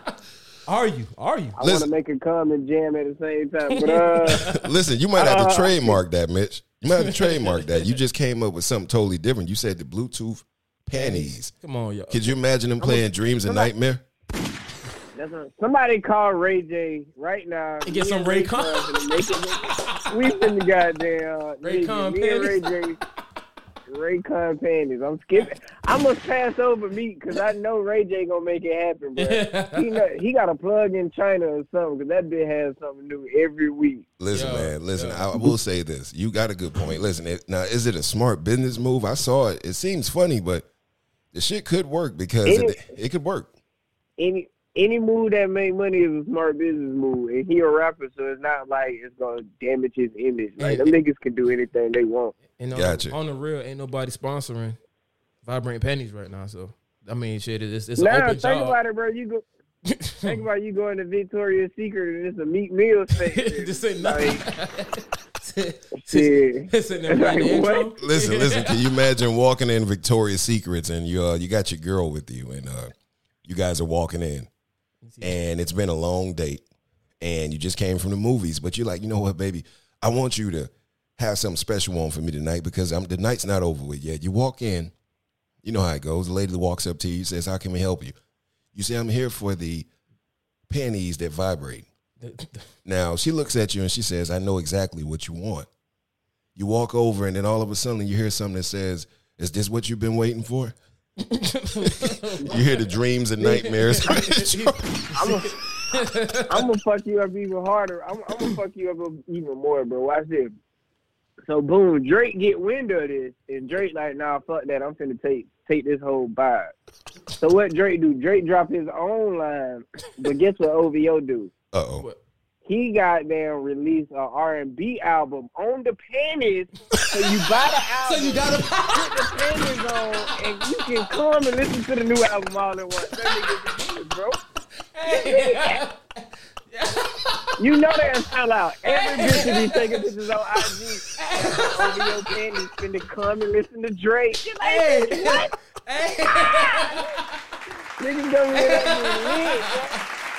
Are you? Are you? I want to make a come and jam at the same time. But uh, Listen, you might have to Uh, trademark that, Mitch. You might have to trademark that. You just came up with something totally different. You said the Bluetooth panties. Come on, yo. Could you imagine them playing Dreams and Nightmare? that's a, somebody call Ray J right now. And get some and Raycon Con. finna make it- We finna goddamn uh, Ray nigga, Con me and Ray panties. J. Raycon panties. I'm skipping. I must pass over meat because I know Ray J gonna make it happen, bro. he know, he got a plug in China or something because that bitch has something new every week. Listen, Yo, man. Listen, yo. I I will say this. You got a good point. Listen, it, now is it a smart business move? I saw it. It seems funny, but the shit could work because it, It- it could work. any any move that make money is a smart business move, and he a rapper, so it's not like it's gonna damage his image. Like Yeah. them niggas can do anything they want. And on, Gotcha. on the real, ain't nobody sponsoring vibrating panties right now. So I mean, shit, it's, it's an Now open think job. about it, bro. You go think about you going to Victoria's Secret and it's a meat meal section. this ain't nothing. shit. Sitting there Like, playing the what? intro. Listen, listen. Can you imagine walking in Victoria's Secrets and you uh, you got your girl with you and uh, you guys are walking in and it's been a long date and you just came from the movies, but you're like, you know what, baby, I want you to have something special on for me tonight because I'm, the night's not over with yet. You walk in, you know how it goes. The lady walks up to you, says, "How can we help you?" You say, "I'm here for the panties that vibrate." Now she looks at you and she says, "I know exactly what you want." You walk over and then all of a sudden you hear something that says, "Is this what you've been waiting for?" you hear the dreams and nightmares. I'm gonna fuck you up even harder. I'm, I'm gonna fuck you up even more, bro. Watch this. So boom, Drake get wind of this, and Drake like, nah, fuck that. I'm finna take take this whole vibe. So what Drake do? Drake drop his own line, but guess what OVO do? uh oh. He got down released a R&B album on the panties. So you buy the album, So you gotta. put the panties on, and you can come and listen to the new album all at once. That nigga's a genius, bro. You know they're sell out. Every bitch that be taking pictures on IG, OVO panties, finna come and listen to Drake. You're like, Hey. what? Hey. Niggas go that lit.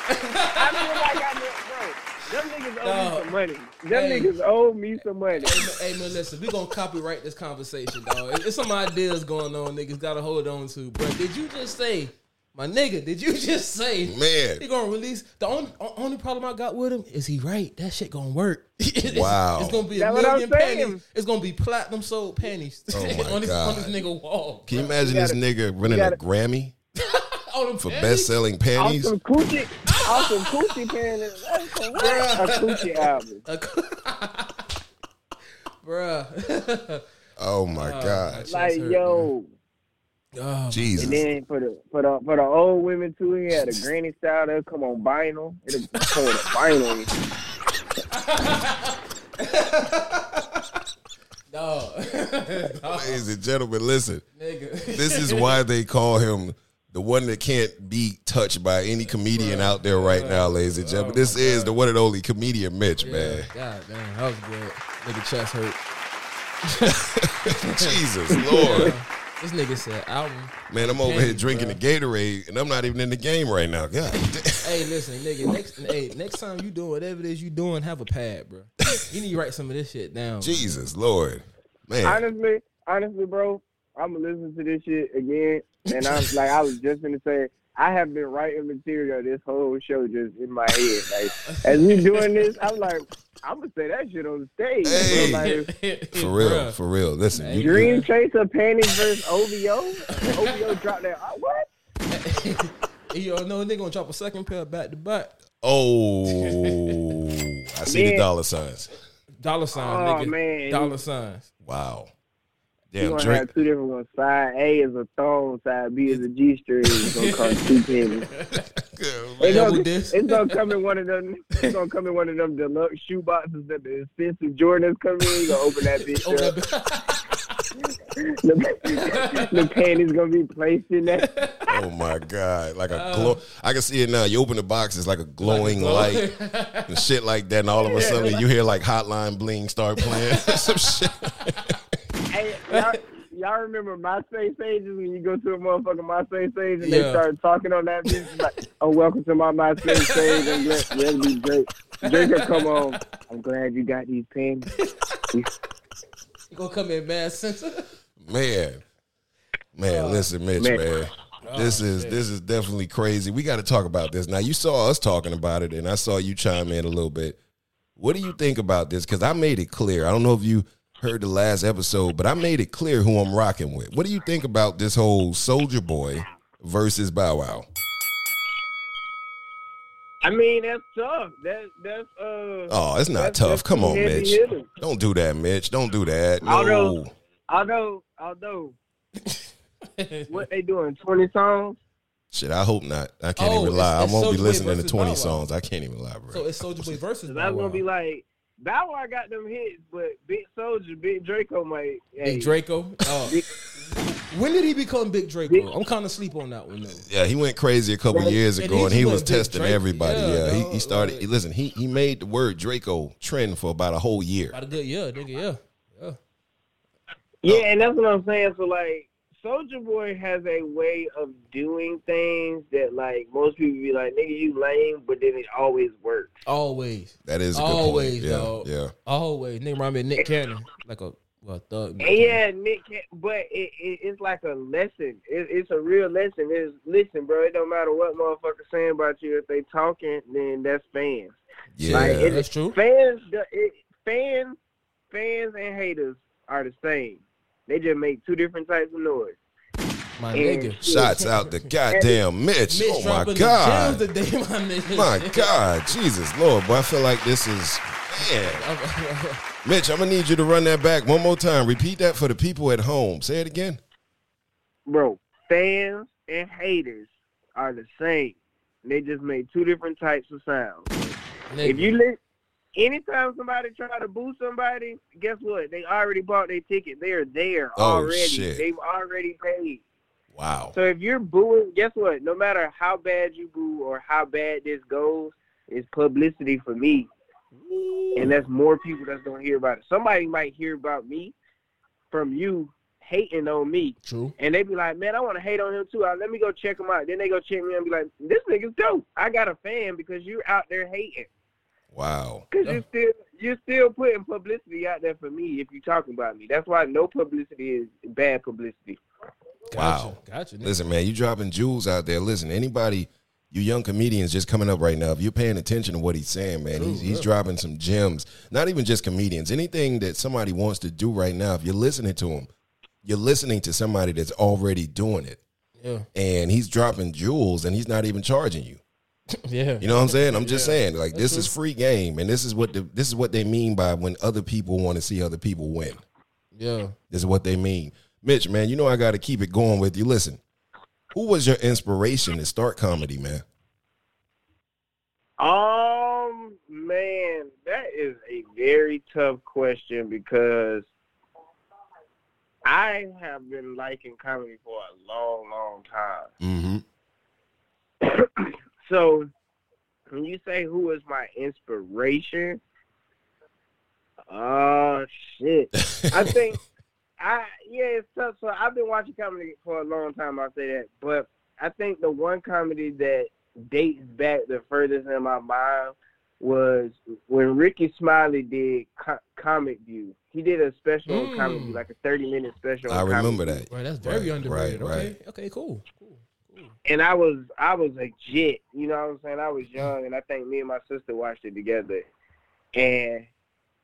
I feel like I know, bro. Them niggas owe Dog. me some money. Them Hey. niggas owe me some money. Hey, man, hey man, listen, we gonna copyright this conversation, dog. There's some ideas going on, niggas gotta hold on to. But did you just say, my nigga? Did you just say, Man. he gonna release? The only only problem I got with him is he right. That shit gonna work. It's- Wow. it's gonna be a That's million panties. It's gonna be platinum sold panties Oh my on, this, God. on this nigga wall. Can you imagine You this gotta- nigga winning gotta- a Grammy On them for best selling panties? Awesome coochie, awesome coochie panties. That's a, coochie album. Bruh. Oh my oh, God. Like hurt, yo, Oh, Jesus. and then for the for the for the old women too, he had a granny style. They'll come on vinyl. It'll come on vinyl. dog. dog. Ladies and gentlemen, listen. Nigga. This is why they call him the one that can't be touched by any comedian out there right now, ladies and gentlemen. Oh, this is the one and only comedian Mitch, man. God damn, that was good. Nigga chest hurt. Jesus, Lord. This nigga said album. Man, I'm over here drinking bruh. the Gatorade, and I'm not even in the game right now. God. Hey, listen, nigga. Next, hey, next time you doing whatever it is you doing, have a pad, bro. You need to write some of this shit down. Jesus Lord, man. Honestly, honestly, bro, I'm gonna listen to this shit again, and I'm like, I was just gonna say, I have been writing material this whole show just in my head. Like, as we doing this, I'm like, I'm gonna say that shit on the stage. Hey. Like, For real, Bruh. for real. Listen, Hey, you, Dream Chaser panties versus OVO. OVO dropped that. Oh, what? you don't know nigga gonna drop a second pair back to back. oh, I see the dollar signs. Dollar signs, Oh, nigga. man. Dollar signs. Wow. You Damn, gonna Drake. have two different ones. Side A is a thong, side B is a G string. It's gonna cost two pennies. It's gonna, disc. it's gonna come in one of them. It's gonna come in one of them deluxe shoe boxes that the expensive Jordans come in. You gonna open that bitch up. the, the panties gonna be placed in that. Oh my God! Like a glow. I can see it now. You open the box, it's like a glowing glow- light and shit like that. And all of a sudden, you hear like Hotline Bling start playing. Some shit. Hey, y'all, y'all remember MySpace pages when you go to a motherfucking MySpace page and they start talking on that bitch? It's Like, oh, welcome to my MySpace page. I'm glad. Yeah, it'll be Drake. Drake will come on. I'm glad you got these panties. You gonna come in mad censor? Man, man, oh, listen, Mitch, man. man. Oh, this is this is definitely crazy. We got to talk about this now. You saw us talking about it, and I saw you chime in a little bit. What do you think about this? Because I made it clear. I don't know if you heard the last episode, but I made it clear who I'm rocking with. What do you think about this whole Soulja Boy versus Bow Wow? I mean, that's tough. That that's uh. Oh, it's not tough. Come on, Mitch. hitters. Don't do that, Mitch. Don't do that. Although- No. Although, although, what they doing? Twenty songs? Shit, I hope not. I can't Oh, even lie. it's- it's I won't be Soulja Boy listening to 20 Bow Wow. songs. I can't even lie, bro. So it's Soulja Boy versus. That's gonna be like Bow Wow got them hits, but Big Soulja, Big Draco might. Hey, Big Draco. Oh. Big- when did he become Big Draco? Big- I'm kind of sleep on that one though. Yeah, he went crazy a couple Right. years And ago, he and he was big testing Drake. everybody. Yeah, Yeah, he, he started. like- listen, he he made the word Draco trend for about a whole year. About a good year, nigga. Yeah. Yeah. Yeah, and that's what I'm saying. So like, Soulja Boy has a way of doing things that like most people be like, "Nigga, you lame," but then it always works. Always. That is a good Always, point. Yeah, dog. yeah. Always. Nigga remind me Nick Cannon. Like a well thug. Nick yeah, Nick, can, but it, it it's like a lesson. It, it's a real lesson. It's listen, bro. It don't matter what motherfucker saying about you. If they talking, then that's fans. Yeah, Like, it- That's true. Fans, it, fans, fans, and haters are the same. They just make two different types of noise. My And- nigga. Shots out the goddamn Mitch. Mitch oh my god, the today, my nigga. my god, Jesus Lord, boy, I feel like this is man. Mitch, I'm gonna need you to run that back one more time. Repeat that for the people at home. Say it again. Bro, fans and haters are the same. They just made two different types of sounds. Nigga. If you listen, anytime somebody try to boo somebody, guess what? They already bought their ticket. They are there Oh, already. shit. They've already paid. Wow. So if you're booing, guess what? No matter how bad you boo or how bad this goes, it's publicity for me. And that's more people that's gonna hear about it. Somebody might hear about me from you hating on me. True. And they be like, man, I want to hate on him too. Uh, Let me go check him out. Then they go check me and be like, this nigga's dope. I got a fan because you're out there hating. Wow. Because you're still you're still putting publicity out there for me if you're talking about me. That's why no publicity is bad publicity. Gotcha. Wow. Gotcha. nigga. Listen, man, you dropping jewels out there. Listen, anybody, you young comedians just coming up right now, if you're paying attention to what he's saying, man, he's, he's dropping some gems. Not even just comedians. Anything that somebody wants to do right now, if you're listening to him, you're listening to somebody that's already doing it. Yeah. And he's dropping jewels and he's not even charging you. Yeah. You know what I'm saying? I'm just saying, like this is free game, and this is what the, this is what they mean by when other people want to see other people win. Yeah. This is what they mean. Mitch, man, you know I got to keep it going with you. Listen, who was your inspiration to start comedy, man? Um, man, that is a very tough question because I have been liking comedy for a long, long time. Mm-hmm. So when you say who is my inspiration, uh shit. I think I yeah, it's tough. So I've been watching comedy for a long time. I'll say that, but I think the one comedy that dates back the furthest in my mind was when Rickey Smiley did Co- Comic View. He did a special on Comic Mm. View, like a thirty minute special. I on remember View. that. Right, that's very Right, underrated. right, okay, right. okay, cool, cool, cool. And I was I was a jit, you know what I'm saying? I was young, and I think me and my sister watched it together. And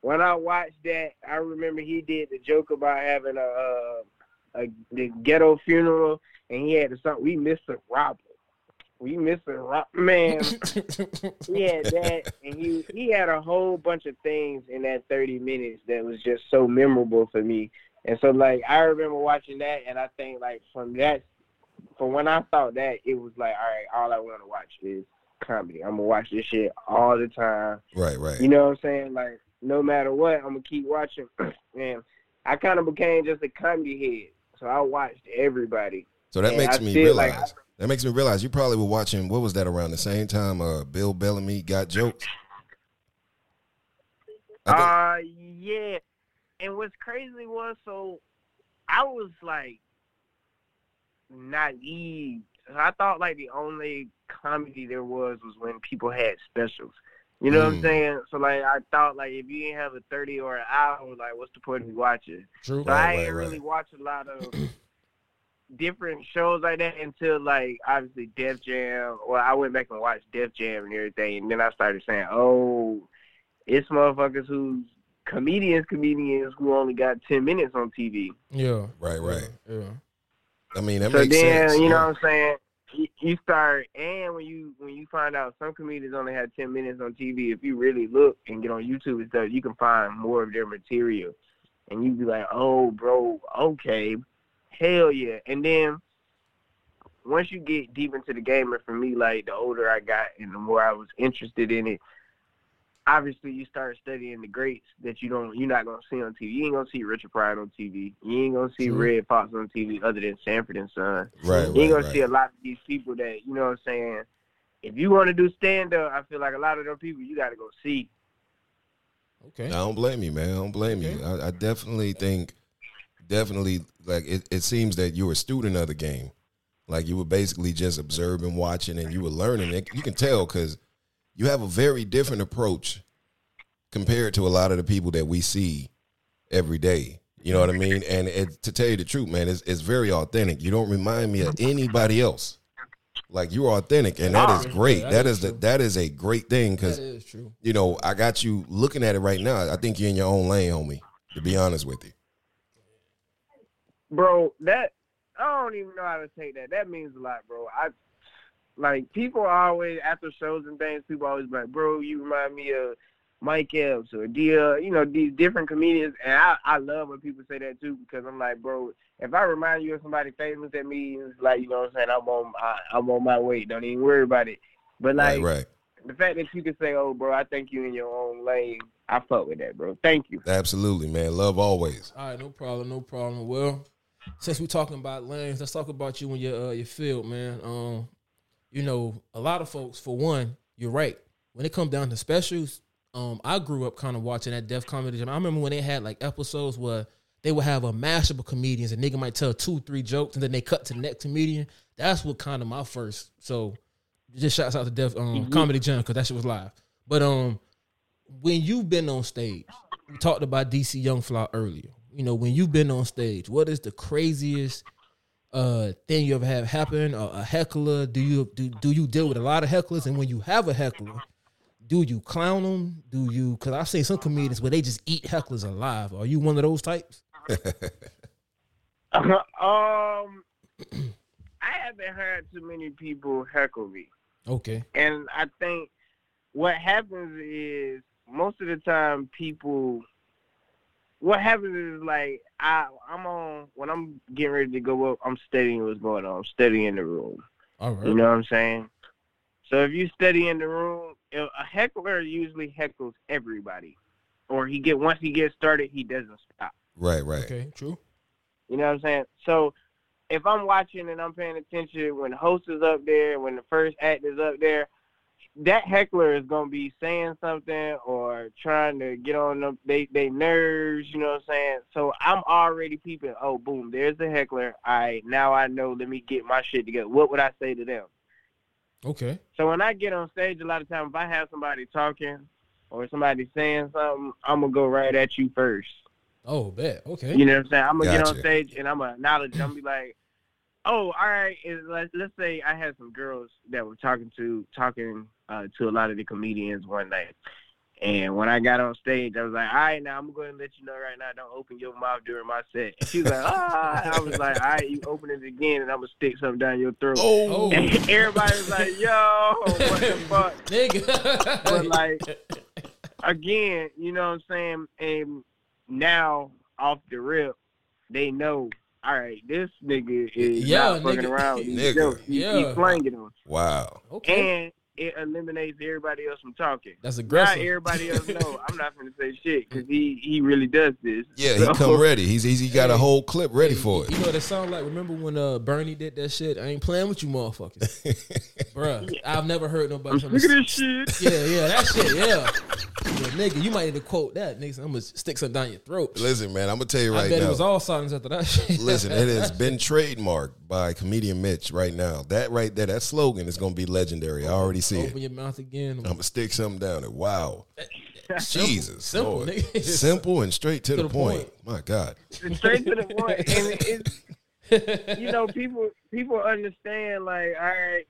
when I watched that, I remember he did the joke about having a uh, a the ghetto funeral, and he had the song "We Mr. Robert." We Mr. Rob man. he had that, and he he had a whole bunch of things in that 30 minutes that was just so memorable for me. And so, like, I remember watching that, and I think, like, from that, from when I saw that, it was like, all right, all I want to watch is comedy. I'm gonna watch this shit all the time. Right, right. You know what I'm saying? Like, no matter what, I'm gonna keep watching. and I kind of became just a comedy head, so I watched everybody. So that And makes I me feel like- realize. that makes me realize you probably were watching. What was that around the same time? Uh, Bill Bellamy got jokes. Uh, yeah. And what's crazy was so I was like naive. I thought like the only comedy there was was when people had specials. You know what Mm. I'm saying? So like I thought like if you didn't have a thirty or an hour, like what's the point of me watching? True. So Right, I right, ain't right. really watch a lot of different shows like that until like obviously Def Jam. Well, I went back and watched Def Jam and everything, and then I started saying, "Oh, it's motherfuckers who's comedians, comedians who only got ten minutes on TV." Yeah. Right, right. Yeah. I mean, that so makes then sense. you know yeah. what I'm saying. You- You start, and when you when you find out some comedians only had ten minutes on TV, if you really look and get on YouTube and stuff, you can find more of their material, and you be like, "Oh, bro, okay, hell yeah!" And then once you get deep into the game, and for me, like the older I got and the more I was interested in it, obviously you start studying the greats that you don't you're not gonna see on TV. You ain't gonna see Richard Pryor on TV. You ain't gonna see True. Redd Foxx on TV other than Sanford and Son. Right, You ain't right, gonna see a lot of these people that you know what I'm saying. If you want to do stand up, I feel like a lot of them people you got to go see. Okay. I don't blame you, man. I don't blame you. I, I definitely think, definitely, like it, it seems that you were a student of the game. Like you were basically just observing, watching, and you were learning. It, you can tell because you have a very different approach compared to a lot of the people that we see every day. You know what I mean? And it, to tell you the truth, man, it's, it's very authentic. You don't remind me of anybody else. Like you're authentic, and that is great. that that is, is the, that is a great thing because you know, I got you looking at it right now. I think you're in your own lane, homie. To be honest with you, bro. That I don't even know how to take that. That means a lot, bro. I like people always after shows and things. People always be like, bro, you remind me of Mike Epps or Dia. You know these different comedians, and I I love when people say that too because I'm like, bro. If I remind you of somebody famous, that means like you know what I'm saying. I'm on I, I'm on my way. Don't even worry about it. But like right, right, the fact that you can say, "Oh, bro, I think you in your own lane," I fuck with that, bro. Thank you. absolutely, man. Love always. All right, no problem, no problem. Well, since we're talking about lanes, let's talk about you and your uh, your field, man. Um, you know, a lot of folks, for one, you're right. When it comes down to specials, um, I grew up kind of watching that Def Comedy Jam. I remember when they had like episodes where they would have a mashup of comedians, and nigga might tell two, three jokes, and then they cut to the next comedian. That's what kind of my first. So, just shouts out to Def um, Comedy Jam because that shit was live. But um, when you've been on stage, we talked about DC Young Fly earlier. You know, when you've been on stage, what is the craziest uh thing you ever have happen? Or a heckler? Do you do do you deal with a lot of hecklers? And when you have a heckler, do you clown them? Do you? Because I've seen some comedians where they just eat hecklers alive. Are you one of those types? um, I haven't heard too many people heckle me, Okay. and I think what happens is most of the time people. What happens is like I I'm on when I'm getting ready to go up. I'm studying what's going on. I'm studying the room. All right. You know what I'm saying? So if you study in the room, a heckler usually heckles everybody, or he get once he gets started, he doesn't stop. Right, right. Okay. True. You know what I'm saying? So if I'm watching and I'm paying attention when the host is up there, when the first act is up there, that heckler is gonna be saying something or trying to get on them they they nerves, you know what I'm saying? So I'm already peeping, oh boom, there's the heckler. All right, now I know let me get my shit together. What would I say to them? Okay. So when I get on stage a lot of times if I have somebody talking or somebody saying something, I'm gonna go right at you first. Oh, bet. Okay. You know what I'm saying? I'm gonna get on stage and I'm gonna acknowledge. I'm gonna be like, "Oh, all right." Let's let's say I had some girls that were talking to talking uh, to a lot of the comedians one night, and when I got on stage, I was like, "All right, now I'm going to let you know right now, don't open your mouth during my set." And she was like, "Ah," I was like, "All right, you open it again, and I'm gonna stick something down your throat." Oh, And everybody was like, "Yo, what the fuck?" nigga. But like again, you know what I'm saying? And now off the rip, they know. All right, this nigga is Yeah, not fucking around. with these Nigga. jokes. He, Yeah. he flanging them, Wow. okay. and it eliminates everybody else from talking. That's Now aggressive. everybody else know I'm not gonna say shit because he he really does this. Yeah, he come ready. He's he's he got a whole clip ready for it. You know what it sound like? Remember when uh, Bernie did that shit? I ain't playing with you motherfuckers. Bruh, I've never heard nobody I'm from sick this shit. Yeah, yeah, that shit, yeah. yeah. Nigga, you might need to quote that. Nigga, I'm gonna stick something down your throat. Listen, man, I'm gonna tell you right I right bet now. it was all silence after that shit. Listen, it has been trademarked by comedian Mitch right now. That right there, that slogan is gonna be legendary. I already see Open it. your mouth again. I'm gonna stick something down it. Wow. Jesus. Simple, Lord. nigga. Simple and straight to, the, the point. point. My God. straight to the point. And it's, you know, people people understand like, all right.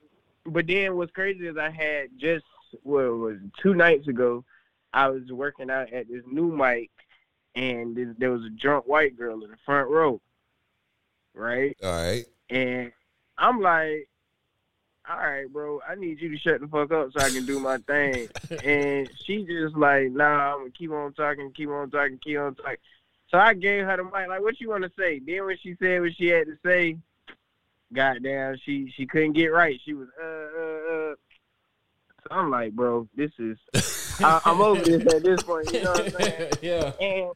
But then what's crazy is I had just what was two nights ago, I was working out at this new mic, and there- there was a drunk white girl in the front row, right? All right. And I'm like, all right, bro, I need you to shut the fuck up so I can do my thing. and she just like, nah, I'm gonna keep on talking, keep on talking, keep on talking. So I gave her the mic, like, what you want to say? Then when she said what she had to say, goddamn, she she couldn't get right. She was, uh, uh, uh. So I'm like, bro, this is, I, I'm over this at this point. You know what I'm saying? yeah. And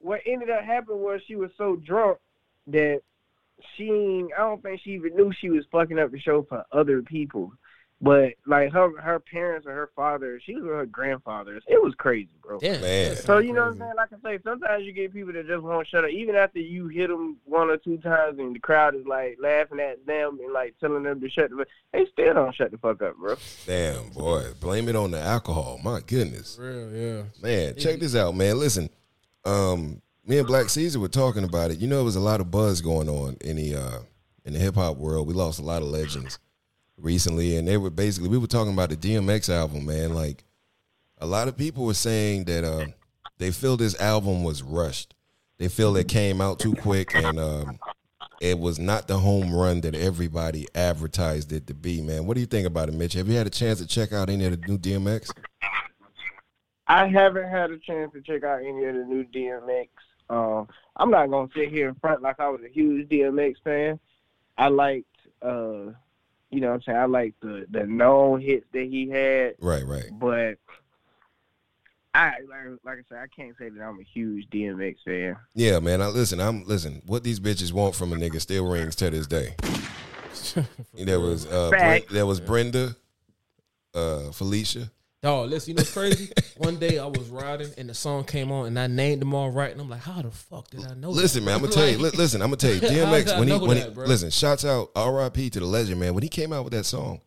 what ended up happening was she was so drunk that she I don't think she even knew she was fucking up the show for other people. But like her her parents or her father, she was with her grandfathers. It was crazy, bro. Damn. Man. So you know what I'm saying? Like I say, sometimes you get people that just won't shut up, even after you hit them one or two times, and the crowd is like laughing at them and like telling them to shut the. They still don't shut the fuck up, bro. Damn, boy. Blame it on the alcohol. My goodness. For real, yeah. Man, check this out, man. Listen, um, me and Black Caesar were talking about it. You know, there was a lot of buzz going on in the uh, in the hip hop world. We lost a lot of legends recently, and they were basically we were talking about the DMX album, man. Like a lot of people were saying that uh, they feel this album was rushed. They feel it came out too quick, and um, it was not the home run that everybody advertised it to be. Man, what do you think about it, Mitch? Have you had a chance to check out any of the new DMX? I haven't had a chance to check out any of the new DMX. Um, I'm not gonna sit here in front like I was a huge DMX fan. I liked, uh, you know, what I'm saying I liked the the known hits that he had, Right, right. but I like, like I said, I can't say that I'm a huge DMX fan. Yeah, man. I listen. I'm listen. What these bitches want from a nigga still rings to this day. there was uh, Bre- there was Brenda, uh, Felicia. Dog, listen, you know what's crazy? One day I was riding and the song came on and I named them all right and I'm like, how the fuck did I know? that? Listen, man. I'm gonna tell you. Li- Listen, I'm gonna tell you. DMX when he when that, he bro? listen. Shouts out R.I.P. to the legend, man. When he came out with that song,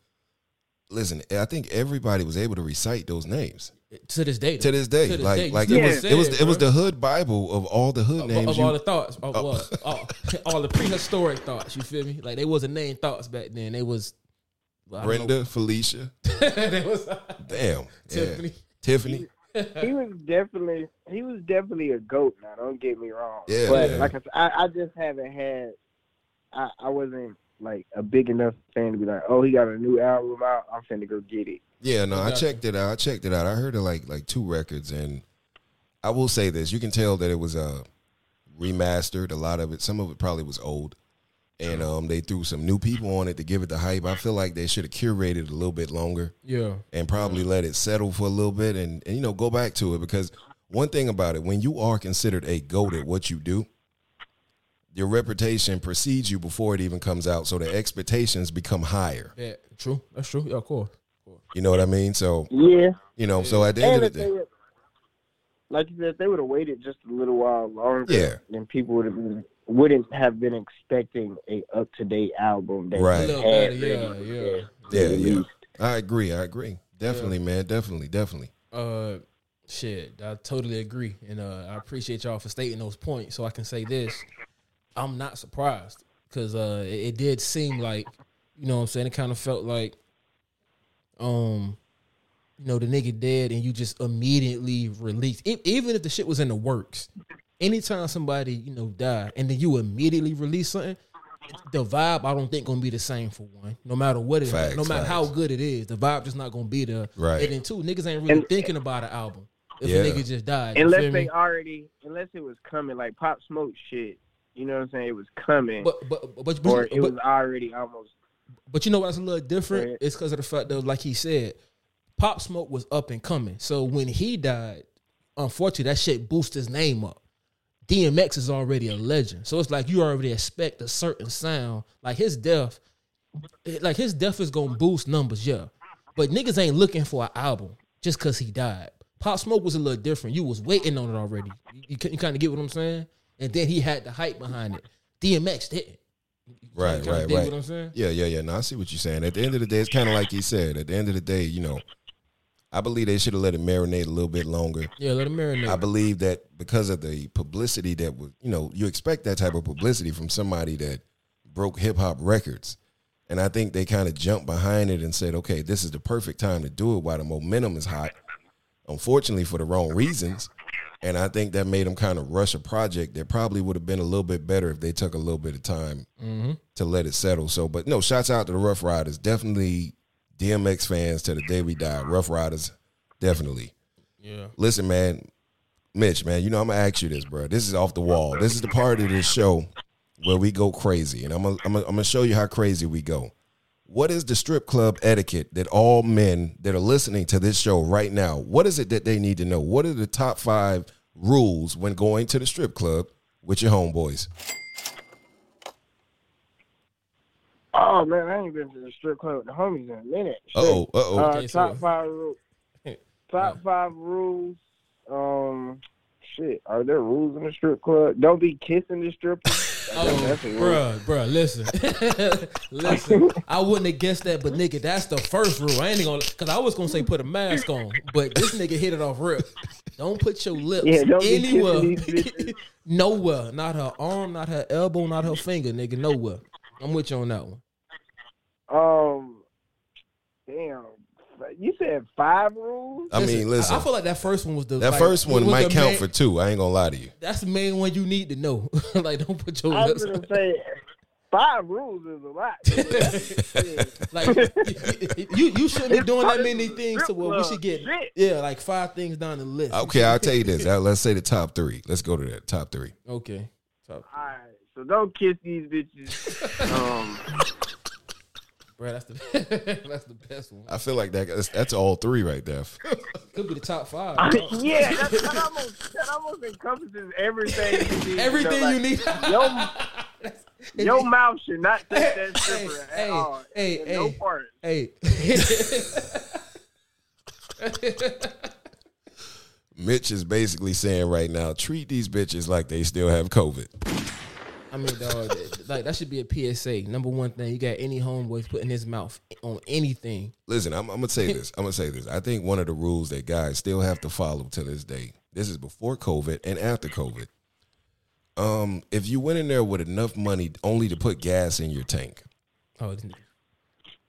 listen. I think everybody was able to recite those names to this day. to this day. To this like day, like it was it was it was the hood bible of all the hood of, names. of you- all the thoughts, of oh. what, all, all the prehistoric thoughts. You feel me? Like they wasn't named thoughts back then. They was well, I don't Brenda, Felicia. was Damn. Tiffany. Yeah. Tiffany. he was definitely he was definitely a goat. Now, don't get me wrong. Yeah, but yeah. like I said, I, I just haven't had. I, I wasn't like a big enough fan to be like, oh, he got a new album out. I'm finna go get it. Yeah, no, I checked it out. I checked it out. I heard it like like two records, and I will say this: you can tell that it was uh, remastered. A lot of it, some of it probably was old, and um, they threw some new people on it to give it the hype. I feel like they should have curated it a little bit longer Yeah. and probably let it settle for a little bit, and, and you know go back to it because one thing about it, when you are considered a goat at what you do. Your reputation precedes you before it even comes out, so the expectations become higher. Yeah. True. That's true. Yeah, of course. You know what I mean? So Yeah, you know, so at the end and of the day, like you said, if they would have waited just a little while longer, Yeah. then people would have been, wouldn't have been expecting a up to date album that Right. Had better, ready yeah, yeah. yeah, yeah, released. I agree. I agree. Definitely, man. Definitely, definitely. Uh, shit, I totally agree, and uh, I appreciate y'all for stating those points. So I can say this: I'm not surprised because uh, it, it did seem like, you know, what I'm saying it kind of felt like, um, you know, the nigga dead, and you just immediately released. e- even if the shit was in the works. Anytime somebody you know die, and then you immediately release something. The vibe, I don't think, gonna be the same for one. No matter what it is, Facts, no matter how good it is, the vibe just not gonna be there. Right. And then two, niggas ain't really And- thinking about an album. If Yeah. a nigga just died, Unless they me? already, unless it was coming, like Pop Smoke shit. You know what I'm saying? It was coming, But but but but, or but, it was already almost. but you know what's a little different? Right. It's because of the fact that, like he said, Pop Smoke was up and coming. So when he died, unfortunately, that shit boosted his name up. DMX is already a legend, so it's like you already expect a certain sound. Like his death, like his death is gonna boost numbers, yeah. But niggas ain't looking for an album just cause he died. Pop Smoke was a little different. You was waiting on it already. You, you, you kind of get what I'm saying? And then he had the hype behind it. DMX didn't. You Right, right, right. What I'm saying? Yeah, yeah, yeah. Now I see what you're saying. At the end of the day, it's kind of like he said. At the end of the day, you know, I believe they should have let it marinate a little bit longer. Yeah, let it marinate. I believe that because of the publicity that was, you know, you expect that type of publicity from somebody that broke hip hop records. And I think they kind of jumped behind it and said, okay, this is the perfect time to do it while the momentum is hot. Unfortunately, for the wrong reasons. And I think that made them kind of rush a project that probably would have been a little bit better if they took a little bit of time mm-hmm. to let it settle. So, but no, shouts out to the Ruff Ryders. Definitely DMX fans to the day we die. Ruff Ryders, definitely. yeah. Listen, man, Mitch, man, you know I'm gonna ask you this, bro. This is off the wall. This is the part of this show where we go crazy, and I'm gonna, I'm gonna, I'm gonna show you how crazy we go. What is the strip club etiquette that all men that are listening to this show right now? What is it that they need to know? What are the top five rules when going to the strip club with your homeboys? Oh man, I ain't been to the strip club with the homies in a minute. Uh-oh, uh-oh. Uh, Okay, top five rules. Top five rules. Um, shit. Are there rules in the strip club? Don't be kissing the strippers. Oh, That's a rule. bruh, bruh, listen, listen. I wouldn't have guessed that, but nigga, that's the first rule. I ain't gonna, cause I was gonna say put a mask on, but this nigga hit it off rip. Don't put your lips Yeah, anywhere, kissing these bitches. nowhere. Not her arm, not her elbow, not her finger, nigga. Nowhere. I'm with you on that one. Um, damn. You said five rules. I mean, listen, I, feel like that first one was the that like, first one might count main- for two. I ain't gonna lie to you. That's the main one you need to know. like, don't put your I was lips. gonna say five rules is a lot. Like you, you shouldn't be doing that many things. So well, we should get Shit. yeah, like five things down the list. Okay, I'll tell you this. Uh, Let's say the top three. Let's go to that top three. Okay. Top. All right, so don't kiss these bitches. Um, Bro, that's the that's the best one. I feel like that. That's, that's all three right there. Could be the top five. yeah, that, that almost that almost encompasses everything. You need. Everything So, you like, need. Your, your mouth should not touch that Hey, stripper at hey, all. hey, In no hey. part. hey. Mitch is basically saying right now, treat these bitches like they still have COVID. I mean, dog, like that should be a PSA. Number one thing, you got any homeboys putting his mouth on anything. Listen, I'm, I'm gonna say this. I'm gonna say this. I think one of the rules that guys still have to follow to this day. This is before COVID and after COVID. Um, if you went in there with enough money only to put gas in your tank, Oh, this nigga.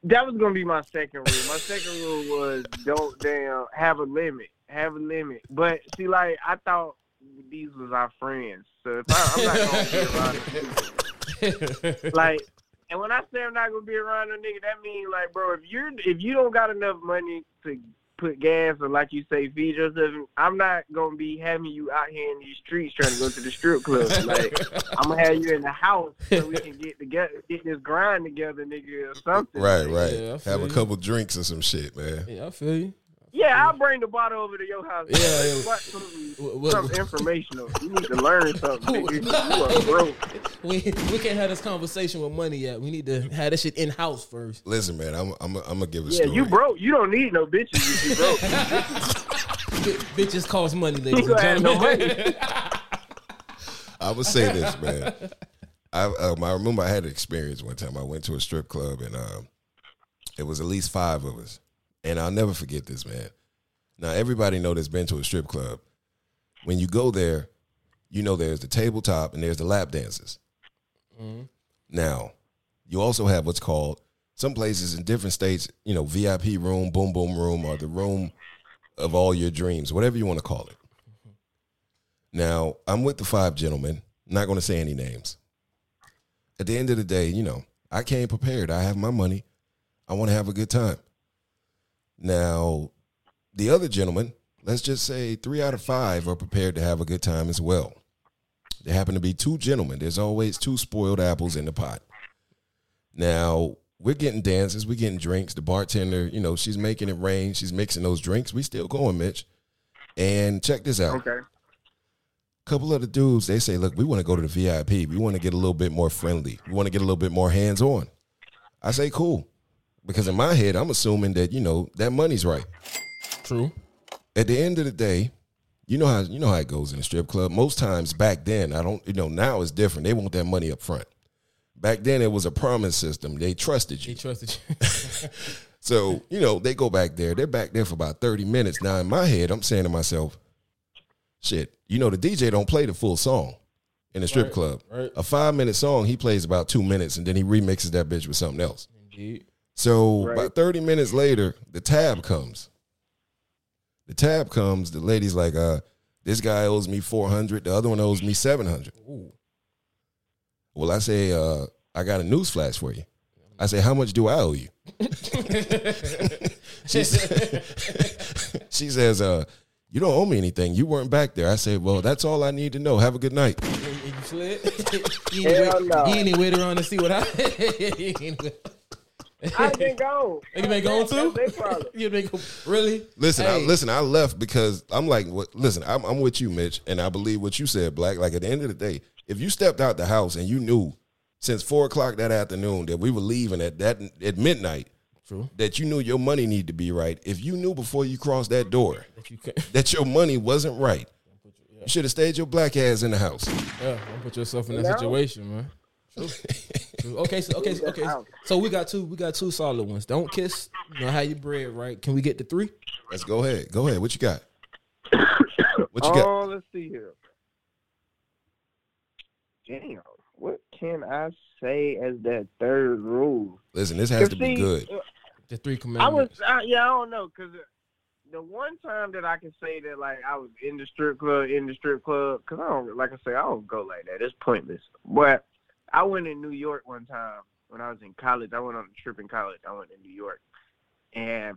That was gonna be my second rule. My second rule was don't damn have a limit. Have a limit. But see, like I thought these was our friends. So if I, I'm not gonna be around them. like, and when I say I'm not gonna be around a nigga, that means like, bro, if you're if you don't got enough money to put gas or like you say feed yourself, I'm not gonna be having you out here in these streets trying to go to the strip club. Like, I'm gonna have you in the house so we can get together, get this grind together, nigga, or something. right, right, Yeah, I feel have a couple drinks or some shit, man. Yeah, I feel you. I Yeah, I'll bring the bottle over to your house. Yeah, yeah. What, something, What- what- something informational. You need to learn something. nigga. You are broke. We we can't have this conversation with money yet. We need to have this shit in house first. Listen, man, I'm I'm I'm gonna give a Yeah, story. you broke. You don't need no bitches if you broke. Bi- Bitches cost money, ladies and ain't no gentlemen. I would say this, man. I um, I remember I had an experience one time. I went to a strip club and um, it was at least five of us, and I'll never forget this, man. Now everybody know that's been to a strip club. When you go there, you know there's the tabletop and there's the lap dances. Mm-hmm. Now, you also have what's called some places in different states, you know, VIP room, boom boom room, or the room of all your dreams, whatever you want to call it. Mm-hmm. Now, I'm with the five gentlemen. Not going to say any names. At the end of the day, you know, I came prepared. I have my money. I want to have a good time. Now, the other gentlemen, let's just say three out of five are prepared to have a good time as well. There happen to be two gentlemen. There's always two spoiled apples in the pot. Now, we're getting dances, we're getting drinks. The bartender, you know, she's making it rain. She's mixing those drinks. We still going, Mitch. And check this out Okay. couple of the dudes they say look we want to go to the vip we want to get a little bit more friendly we want to get a little bit more hands on i say cool because in my head i'm assuming that you know that money's right True. at the end of the day you know how you know how it goes in a strip club most times back then i don't you know now it's different they want that money up front back then it was a promise system they trusted you. They trusted you. so you know they go back there they're back there for about 30 minutes now in my head i'm saying to myself shit you know the dj don't play the full song in a strip Right, club right. a five minute song he plays about two minutes and then he remixes that bitch with something else Indeed. So Right. about 30 minutes later the tab comes the tab comes the lady's like uh this guy owes me 400 the other one owes me 700 Ooh. well i say uh i got a news flash for you i say how much do i owe you she, said, she says uh you don't owe me anything you weren't back there i said well that's all i need to know have a good night And you slid. you, ain't Hell wait, no. you ain't wait around to see what happened. You ain't wait- I been gone. You been gone too? That's their problem. you been go, really? Listen, I, Hey. listen. I left because I'm like, what, listen, I'm, I'm with you, Mitch, and I believe what you said, Black. Like at the end of the day, if you stepped out the house and you knew since four o'clock that afternoon that we were leaving at that at midnight, True. that you knew your money needed to be right. If you knew before you crossed that door If you can, that your money wasn't right, you should have stayed your black ass in the house. yeah, don't put yourself in that No. situation, man. True. True. Okay, so okay, so, okay. So we got two. We got two solid ones. Don't kiss. You know how you bread, right? Can we get to three? Let's go ahead. Go ahead. What you got? What you got? Oh, let's see here. Damn, what can I say as that third rule? Listen, this has to be good. uh, The three commandments. I was, commandments. I, yeah, I don't know, cause the one time that I can say that like I was in the strip club, in the strip club, cause I don't, like I say, I don't go like that. It's pointless. But I went in New York one time when I was in college. I went on a trip in college. I went to New York, and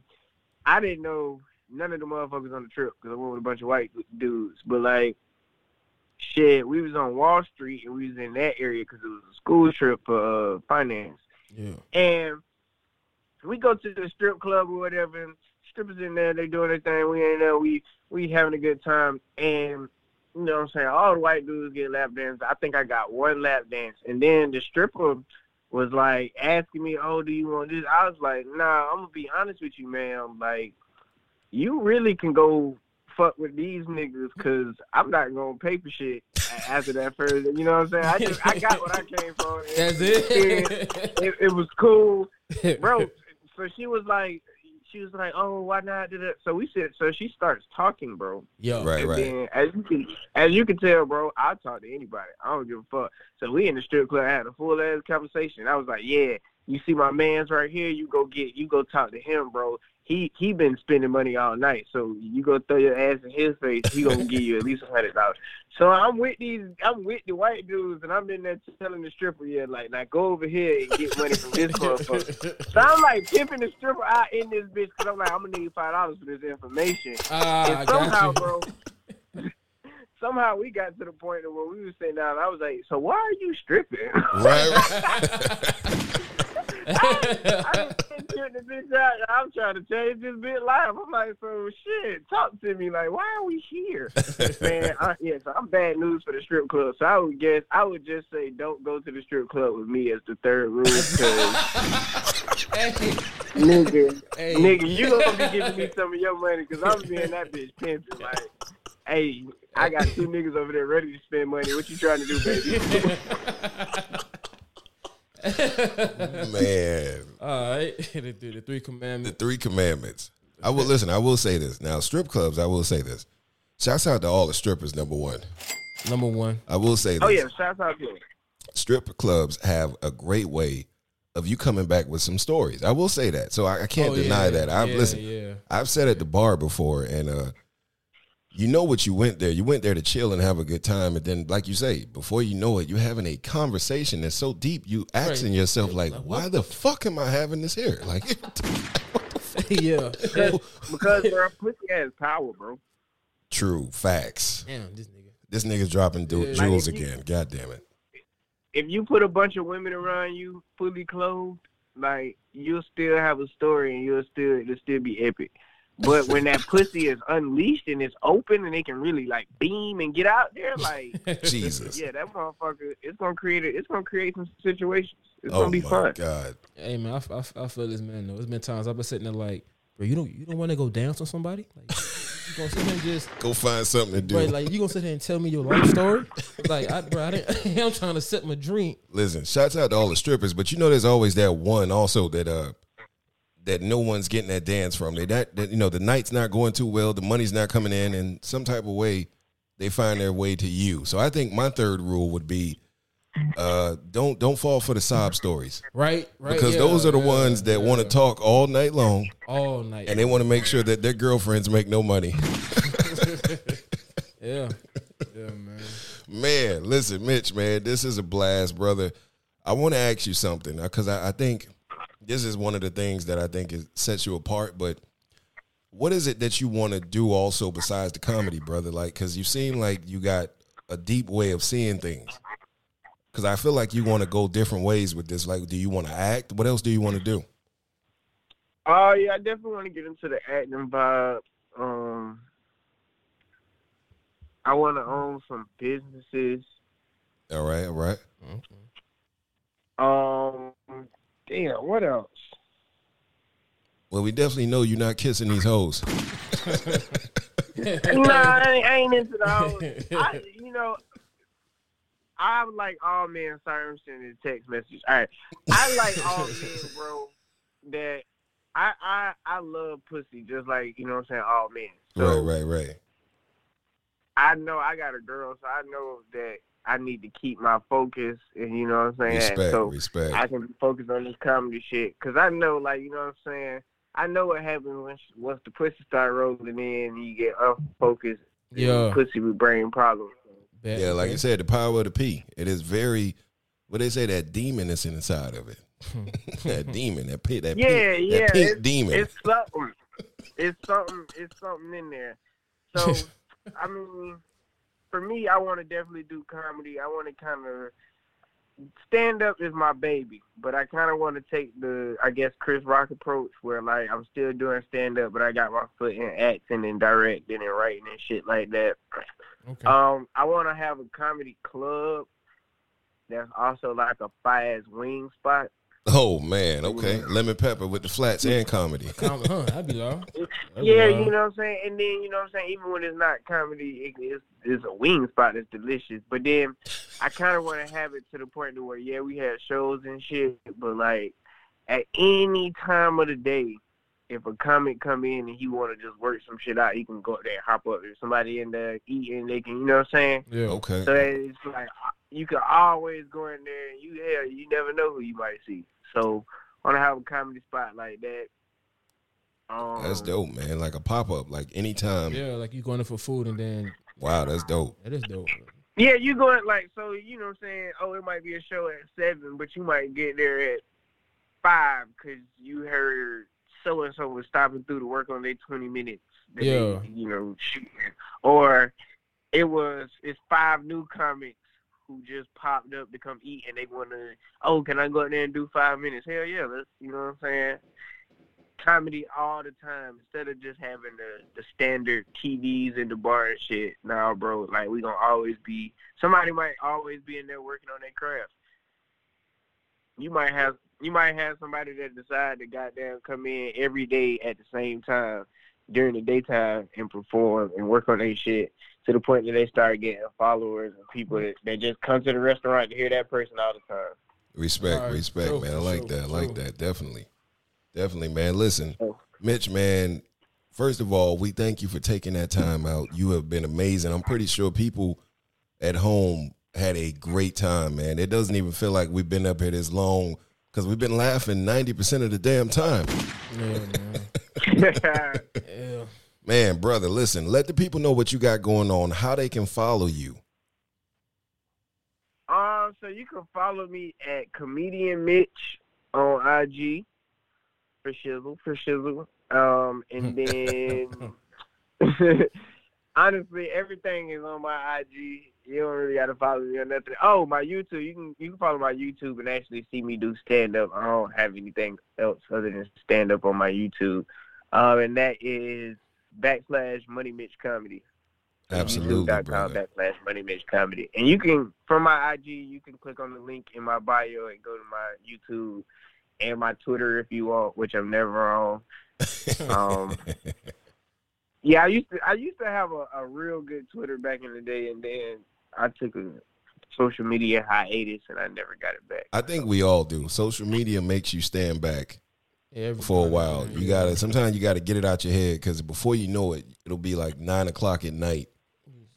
I didn't know none of the motherfuckers on the trip because I went with a bunch of white dudes. But like, shit, we was on Wall Street and we was in that area because it was a school trip for uh, finance. Yeah. And we go to the strip club or whatever, and strippers in there, they doing their thing. We ain't there, we we having a good time. And you know what I'm saying? All the white dudes get lap dances. I think I got one lap dance. And then the stripper was like asking me, Oh, do you want this? I was like, Nah, I'm gonna be honest with you, man. Like, you really can go fuck with these niggas because I'm not gonna pay for shit after that first. You know what I'm saying? I just I got what I came from. That's it. it, it was cool, bro. So she was like, she was like, oh, why not do that? So we said, so she starts talking, bro. Yeah, Right, And right. then as you can, as you can tell, bro, I talk to anybody. I don't give a fuck. So we in the strip club I had a full ass conversation. I was like, yeah, you see my man's right here. You go get, you go talk to him, bro. He he been spending money all night. So you go throw your ass in his face. He gonna give you at least a hundred dollars. So I'm with these, I'm with the white dudes, and I'm in there telling the stripper, yeah, like, now go over here and get money from this motherfucker. So I'm like pimping the stripper out in this bitch because I'm like, I'm gonna need five dollars for this information. Ah, I and somehow, got you. bro, somehow we got to the point where we were sitting down. I was like, so why are you stripping? Right. I just took the bitch out. I'm trying to change this bit life. I'm like, so shit, talk to me. Like, why are we here? Man, I, yeah, so I'm bad news for the strip club. So I would guess, I would just say, don't go to the strip club with me as the third rule. Hey, nigga, hey, nigga, you gonna be giving me some of your money because I'm being that bitch pimping. Like, hey, I got two niggas over there ready to spend money. What you trying to do, baby? Man, All right, the, the, the three the three commandments. I will listen. I will say this now. Strip clubs. I will say this. Shouts out to all the strippers. Number one. Number one. I will say this. oh yeah, shouts out to you. strip clubs have a great way of you coming back with some stories. I will say that. So I, I can't Oh, deny yeah, that. I've yeah, listened. Yeah. I've said at the bar before, and uh, you know what you went there. You went there to chill and have a good time, and then, like you say, before you know it, you're having a conversation that's so deep. You asking Right. yourself, like, why the fuck am I having this here? Like, yeah. Because bro, pussy has power, bro. true facts. Damn, this nigga. This nigga's dropping du- Yeah. jewels Like, if you- again. God damn it. If you put a bunch of women around you, fully clothed, like you'll still have a story and you'll still it'll still be epic. But when that pussy is unleashed and it's open and they can really like beam and get out there, like Jesus. yeah, that motherfucker, it's gonna create a, it's gonna create some situations. It's oh gonna be my fun. God. Hey man, I, I, I feel this man though. It's been times I've been sitting there like, bro, you don't you don't want to go dance on somebody? Like, you gonna sit here and just, Go find something to do. bro, like you gonna sit here and tell me your life story? like, I, bro, I didn't, I'm trying to set my dream. Listen, shouts out to all the strippers, but you know there's always that one also that uh that no one's getting that dance from. They that, that you know the night's not going too well, the money's not coming in, and some type of way they find their way to you. So I think my third rule would be uh don't don't fall for the sob stories Right, right. because yeah, those are the yeah, ones that yeah. want to talk all night long all night. and they want to make sure that their girlfriends make no money. yeah, yeah, man. Man, listen, Mitch, man, this is a blast, brother. I want to ask you something because I, I think this is one of the things that I think is, sets you apart. But what is it that you want to do also besides the comedy, brother? Like, because you seem like you got a deep way of seeing things. Because I feel like you want to go different ways with this. Like, do you want to act? What else do you want to do? Oh yeah, I definitely want to get into the acting vibe. Um, I want to own some businesses. All right, all right. Um, damn, what else? Well, we definitely know you're not kissing these hoes. nah, I ain't, I ain't into those. I, you know, I'm like all men. Sorry, I'm sending a text message. All right, I like all men, bro. That I I I love pussy, just like you know what I'm saying. All men. So right, right, right. I know I got a girl, so I know that I need to keep my focus, and you know what I'm saying. Respect, so respect. I can focus on this comedy shit because I know, like, you know what I'm saying. I know what happens when once the pussy start rolling in, you get unfocused. and Yeah. pussy with brain problems. Bet, Yeah, like okay. you said, the power of the P. It is very what they say that demon is inside of it. that demon, that pit, that Yeah, pink, yeah, that pink it's- demon. It's something. It's something. It's something in there. So, I mean, for me, I want to definitely do comedy. I want to kind of stand up is my baby, but I kind of want to take the, I guess, Chris Rock approach where like I'm still doing stand up, but I got my foot in acting and directing and writing and shit like that. Okay. Um, I want to have a comedy club that's also like a fire wing spot. Oh man, okay. Lemon pepper with the flats and comedy. Com- huh, that'd be loud. That'd be Yeah, you know what I'm saying? And then, you know what I'm saying? Even when it's not comedy, it, it's, it's a wing spot that's delicious. But then I kind of want to have it to the point to where, yeah, we have shows and shit, but like at any time of the day, if a comic come in and he want to just work some shit out, he can go up there and hop up. If somebody in there eating, they can, you know what I'm saying? Yeah. Okay. So it's like you can always go in there and you hell, you never know who you might see. So I want to have a comedy spot like that. Um, That's dope, man. Like a pop up, like anytime. Yeah, like you going in for food and then Wow, that's dope. that is dope. Yeah, you going like so you know what I'm saying. Oh, it might be a show at seven, but you might get there at five because you heard so and so was stopping through to work on their twenty minutes. that they, Yeah. you know, shooting. or it was it's five new comics who just popped up to come eat and they want to, oh, can I go out there and do five minutes? Hell yeah, let's, you know what I'm saying? Comedy all the time instead of just having the, the standard TVs in the bar and shit. Nah, bro, like we gonna always be, somebody might always be in there working on their craft. You might have, you might have somebody that decide to goddamn come in every day at the same time during the daytime and perform and work on their shit to the point that they start getting followers and people that, that just come to the restaurant to hear that person all the time. Respect, All right, respect, true, man. I like true, that. I like true. that. Definitely. Definitely, man. Listen. Mitch, man, first of all, we thank you for taking that time out. You have been amazing. I'm pretty sure people at home had a great time, man. It doesn't even feel like we've been up here this long because we've been laughing 90% of the damn time. Yeah, man. Yeah. Man, brother, listen, let the people know what you got going on, how they can follow you. Um, so you can follow me at comedian Mitch on IG for shizzle for shizzle. Um, and then honestly, everything is on my IG. You don't really got to follow me on nothing. Oh, my YouTube. You can you can follow my YouTube and actually see me do stand up. I don't have anything else other than stand up on my YouTube. Um, and that is backslash Money Mitch Comedy. Absolutely, YouTube.com backslash Money Mitch Comedy. And you can, from my IG, you can click on the link in my bio and go to my YouTube and my Twitter if you want, which I'm never on. Um, yeah, I used to I used to have a, a real good Twitter back in the day, and then I took a social media hiatus and I never got it back. I think we all do. Social media makes you stand back Yeah, for a while. You gotta sometimes you gotta get it out your head because before you know it, it'll be like nine o'clock at night,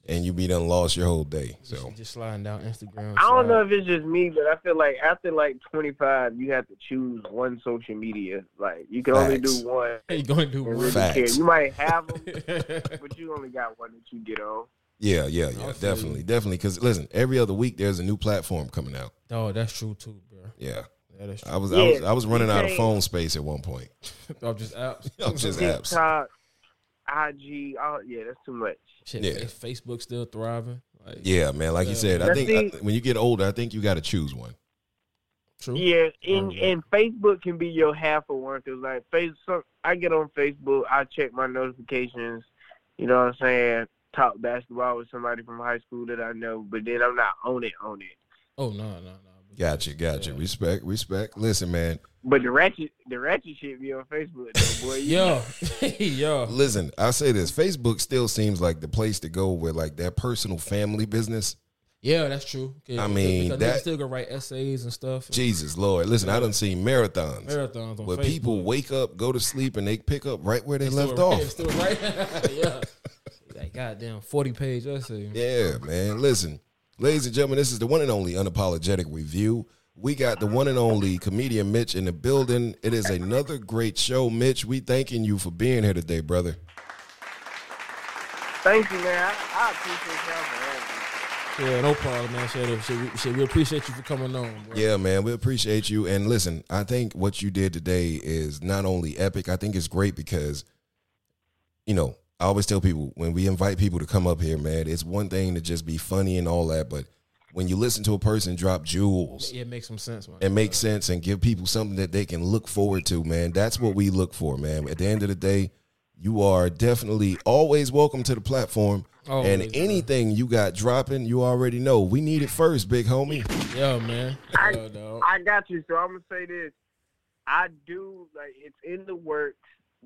and you be done lost your whole day. Just, So just sliding down Instagram. I don't slide. know if it's just me, but I feel like after like 25, you have to choose one social media. Like you can only do one. Hey, you gonna do one? really Facts. care. You might have them, but you only got one that you get on. yeah, yeah, yeah, I feel definitely, you. definitely. Because listen, every other week there's a new platform coming out. oh, that's true too, bro. Yeah, Yeah, that's true. I was I was I was running out of phone space at one point. I'm oh, just apps. I'm oh, just apps. IG, oh yeah, that's too much. Shit, Yeah. Fa- Facebook still thriving. Like, Yeah, man. Like you said, I Now, think see- I- when you get older, I think you got to choose one. true. Yeah, and yeah. and Facebook can be your half of one because like Facebook, I get on Facebook, I check my notifications. You know what I'm saying? Talk basketball with somebody from high school that I know, but then I'm not on it on it. Oh no, no, no. Gotcha, gotcha. Yeah. Respect, respect. Listen, man. But the ratchet, the ratchet shit be on Facebook, though, boy. Yo, yo. Listen, I say this: Facebook still seems like the place to go with like that personal family business. Yeah, that's true. Yeah, I mean, because that- niggas still gonna write essays and stuff. Jesus Lord, listen, I done seen marathons Marathons on where Facebook. people wake up, go to sleep, and they pick up right where they Still left right- off. Still right. yeah. That goddamn forty page essay. Yeah, man. Listen, ladies and gentlemen, this is the one and only unapologetic review. We got the one and only comedian Mitch in the building. It is another great show, Mitch. We thanking you for being here today, brother. Thank you, man. I, I appreciate y'all for having me. Yeah, no problem, man. Shit, uh, shit, we, shit, we appreciate you for coming on, bro. Yeah, man, we appreciate you. And listen, I think what you did today is not only epic, I think it's great because, you know, I always tell people when we invite people to come up here, man, it's one thing to just be funny and all that, but when you listen to a person drop jewels Yeah, it makes some sense, man. and make sense and give people something that they can look forward to, man, that's what we look for, man. At the end of the day, you are definitely always welcome to the platform. Always, and man. anything you got dropping, you already know. We need it first, big homie. Yeah, man. I- Yeah. I got you. So I'm gonna say this. I do like it's in the works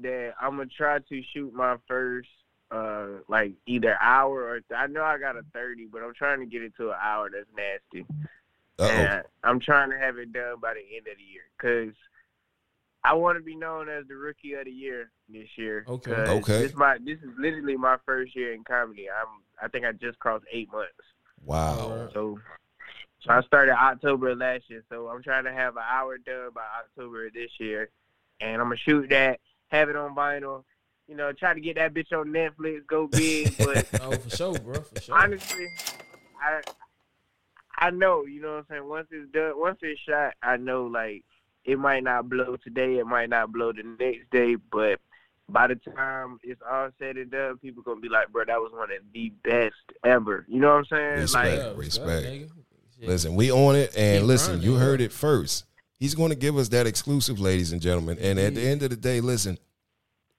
that I'm gonna try to shoot my first uh like either hour or I know I got a thirty, but I'm trying to get it to an hour that's nasty. Uh oh. And I'm trying to have it done by the end of the year because I want to be known as the rookie of the year this year. Okay. 'Cause Okay. This my this is literally my first year in comedy. I'm I think I just crossed eight months. Wow. So, so I started October last year. So I'm trying to have an hour done by October of this year, and I'm gonna shoot that, have it on vinyl. You know, try to get that bitch on Netflix, go big. But Oh, for sure, bro. For sure. honestly, I I know, you know what I'm saying. Once it's done, once it's shot, I know like it might not blow today, it might not blow the next day, but by the time it's all said and done, people gonna be like, bro, that was one of the best ever. You know what I'm saying? Respect. Like respect. nigga. Listen, we on it, and Keep listen, you heard it first. He's going to give us that exclusive, ladies and gentlemen. And at the mm-hmm. end of the day, listen,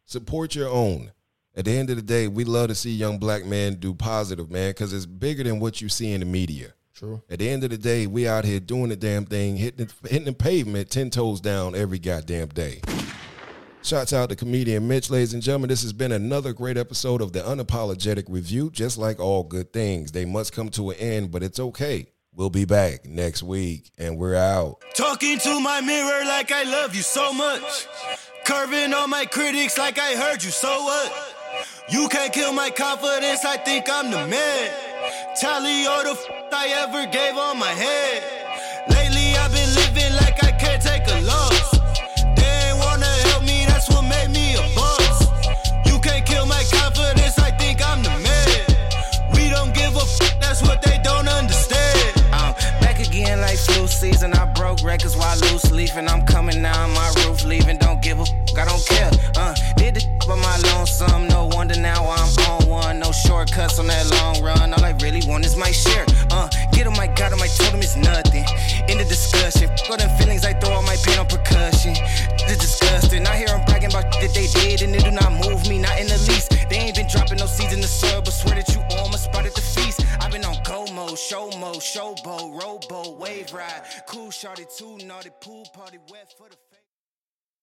support your own. At the end of the day, we love to see young black men do positive, man, because it's bigger than what you see in the media. True. At the end of the day, we out here doing the damn thing, hitting the, hitting the pavement ten toes down every goddamn day. Shouts out to comedian Mitch, ladies and gentlemen. This has been another great episode of the Unapologetic Review. Just like all good things, they must come to an end, but it's okay. We'll be back next week, and we're out. Talking to my mirror like I love you so much. Curving on my critics like I heard you, so what? You can't kill my confidence, I think I'm the man. Tally all the f I ever gave on my head. Lately I've been living like I season. I broke records while loose leafing. I'm coming down my roof, leaving. Don't give a fuck, I don't care. Uh, did the by my lonesome. No wonder now I'm on one. No shortcuts on that long run. All I really want is my share. Uh, get him, I got him, I told him it's nothing. In the discussion, fuck them feelings, I throw all my pain on percussion. It's disgusting. I hear them bragging about that they did, and they do not move mode, show mode, showboat, rowboat, wave ride. Cool shorty, too naughty, pool party, wet for the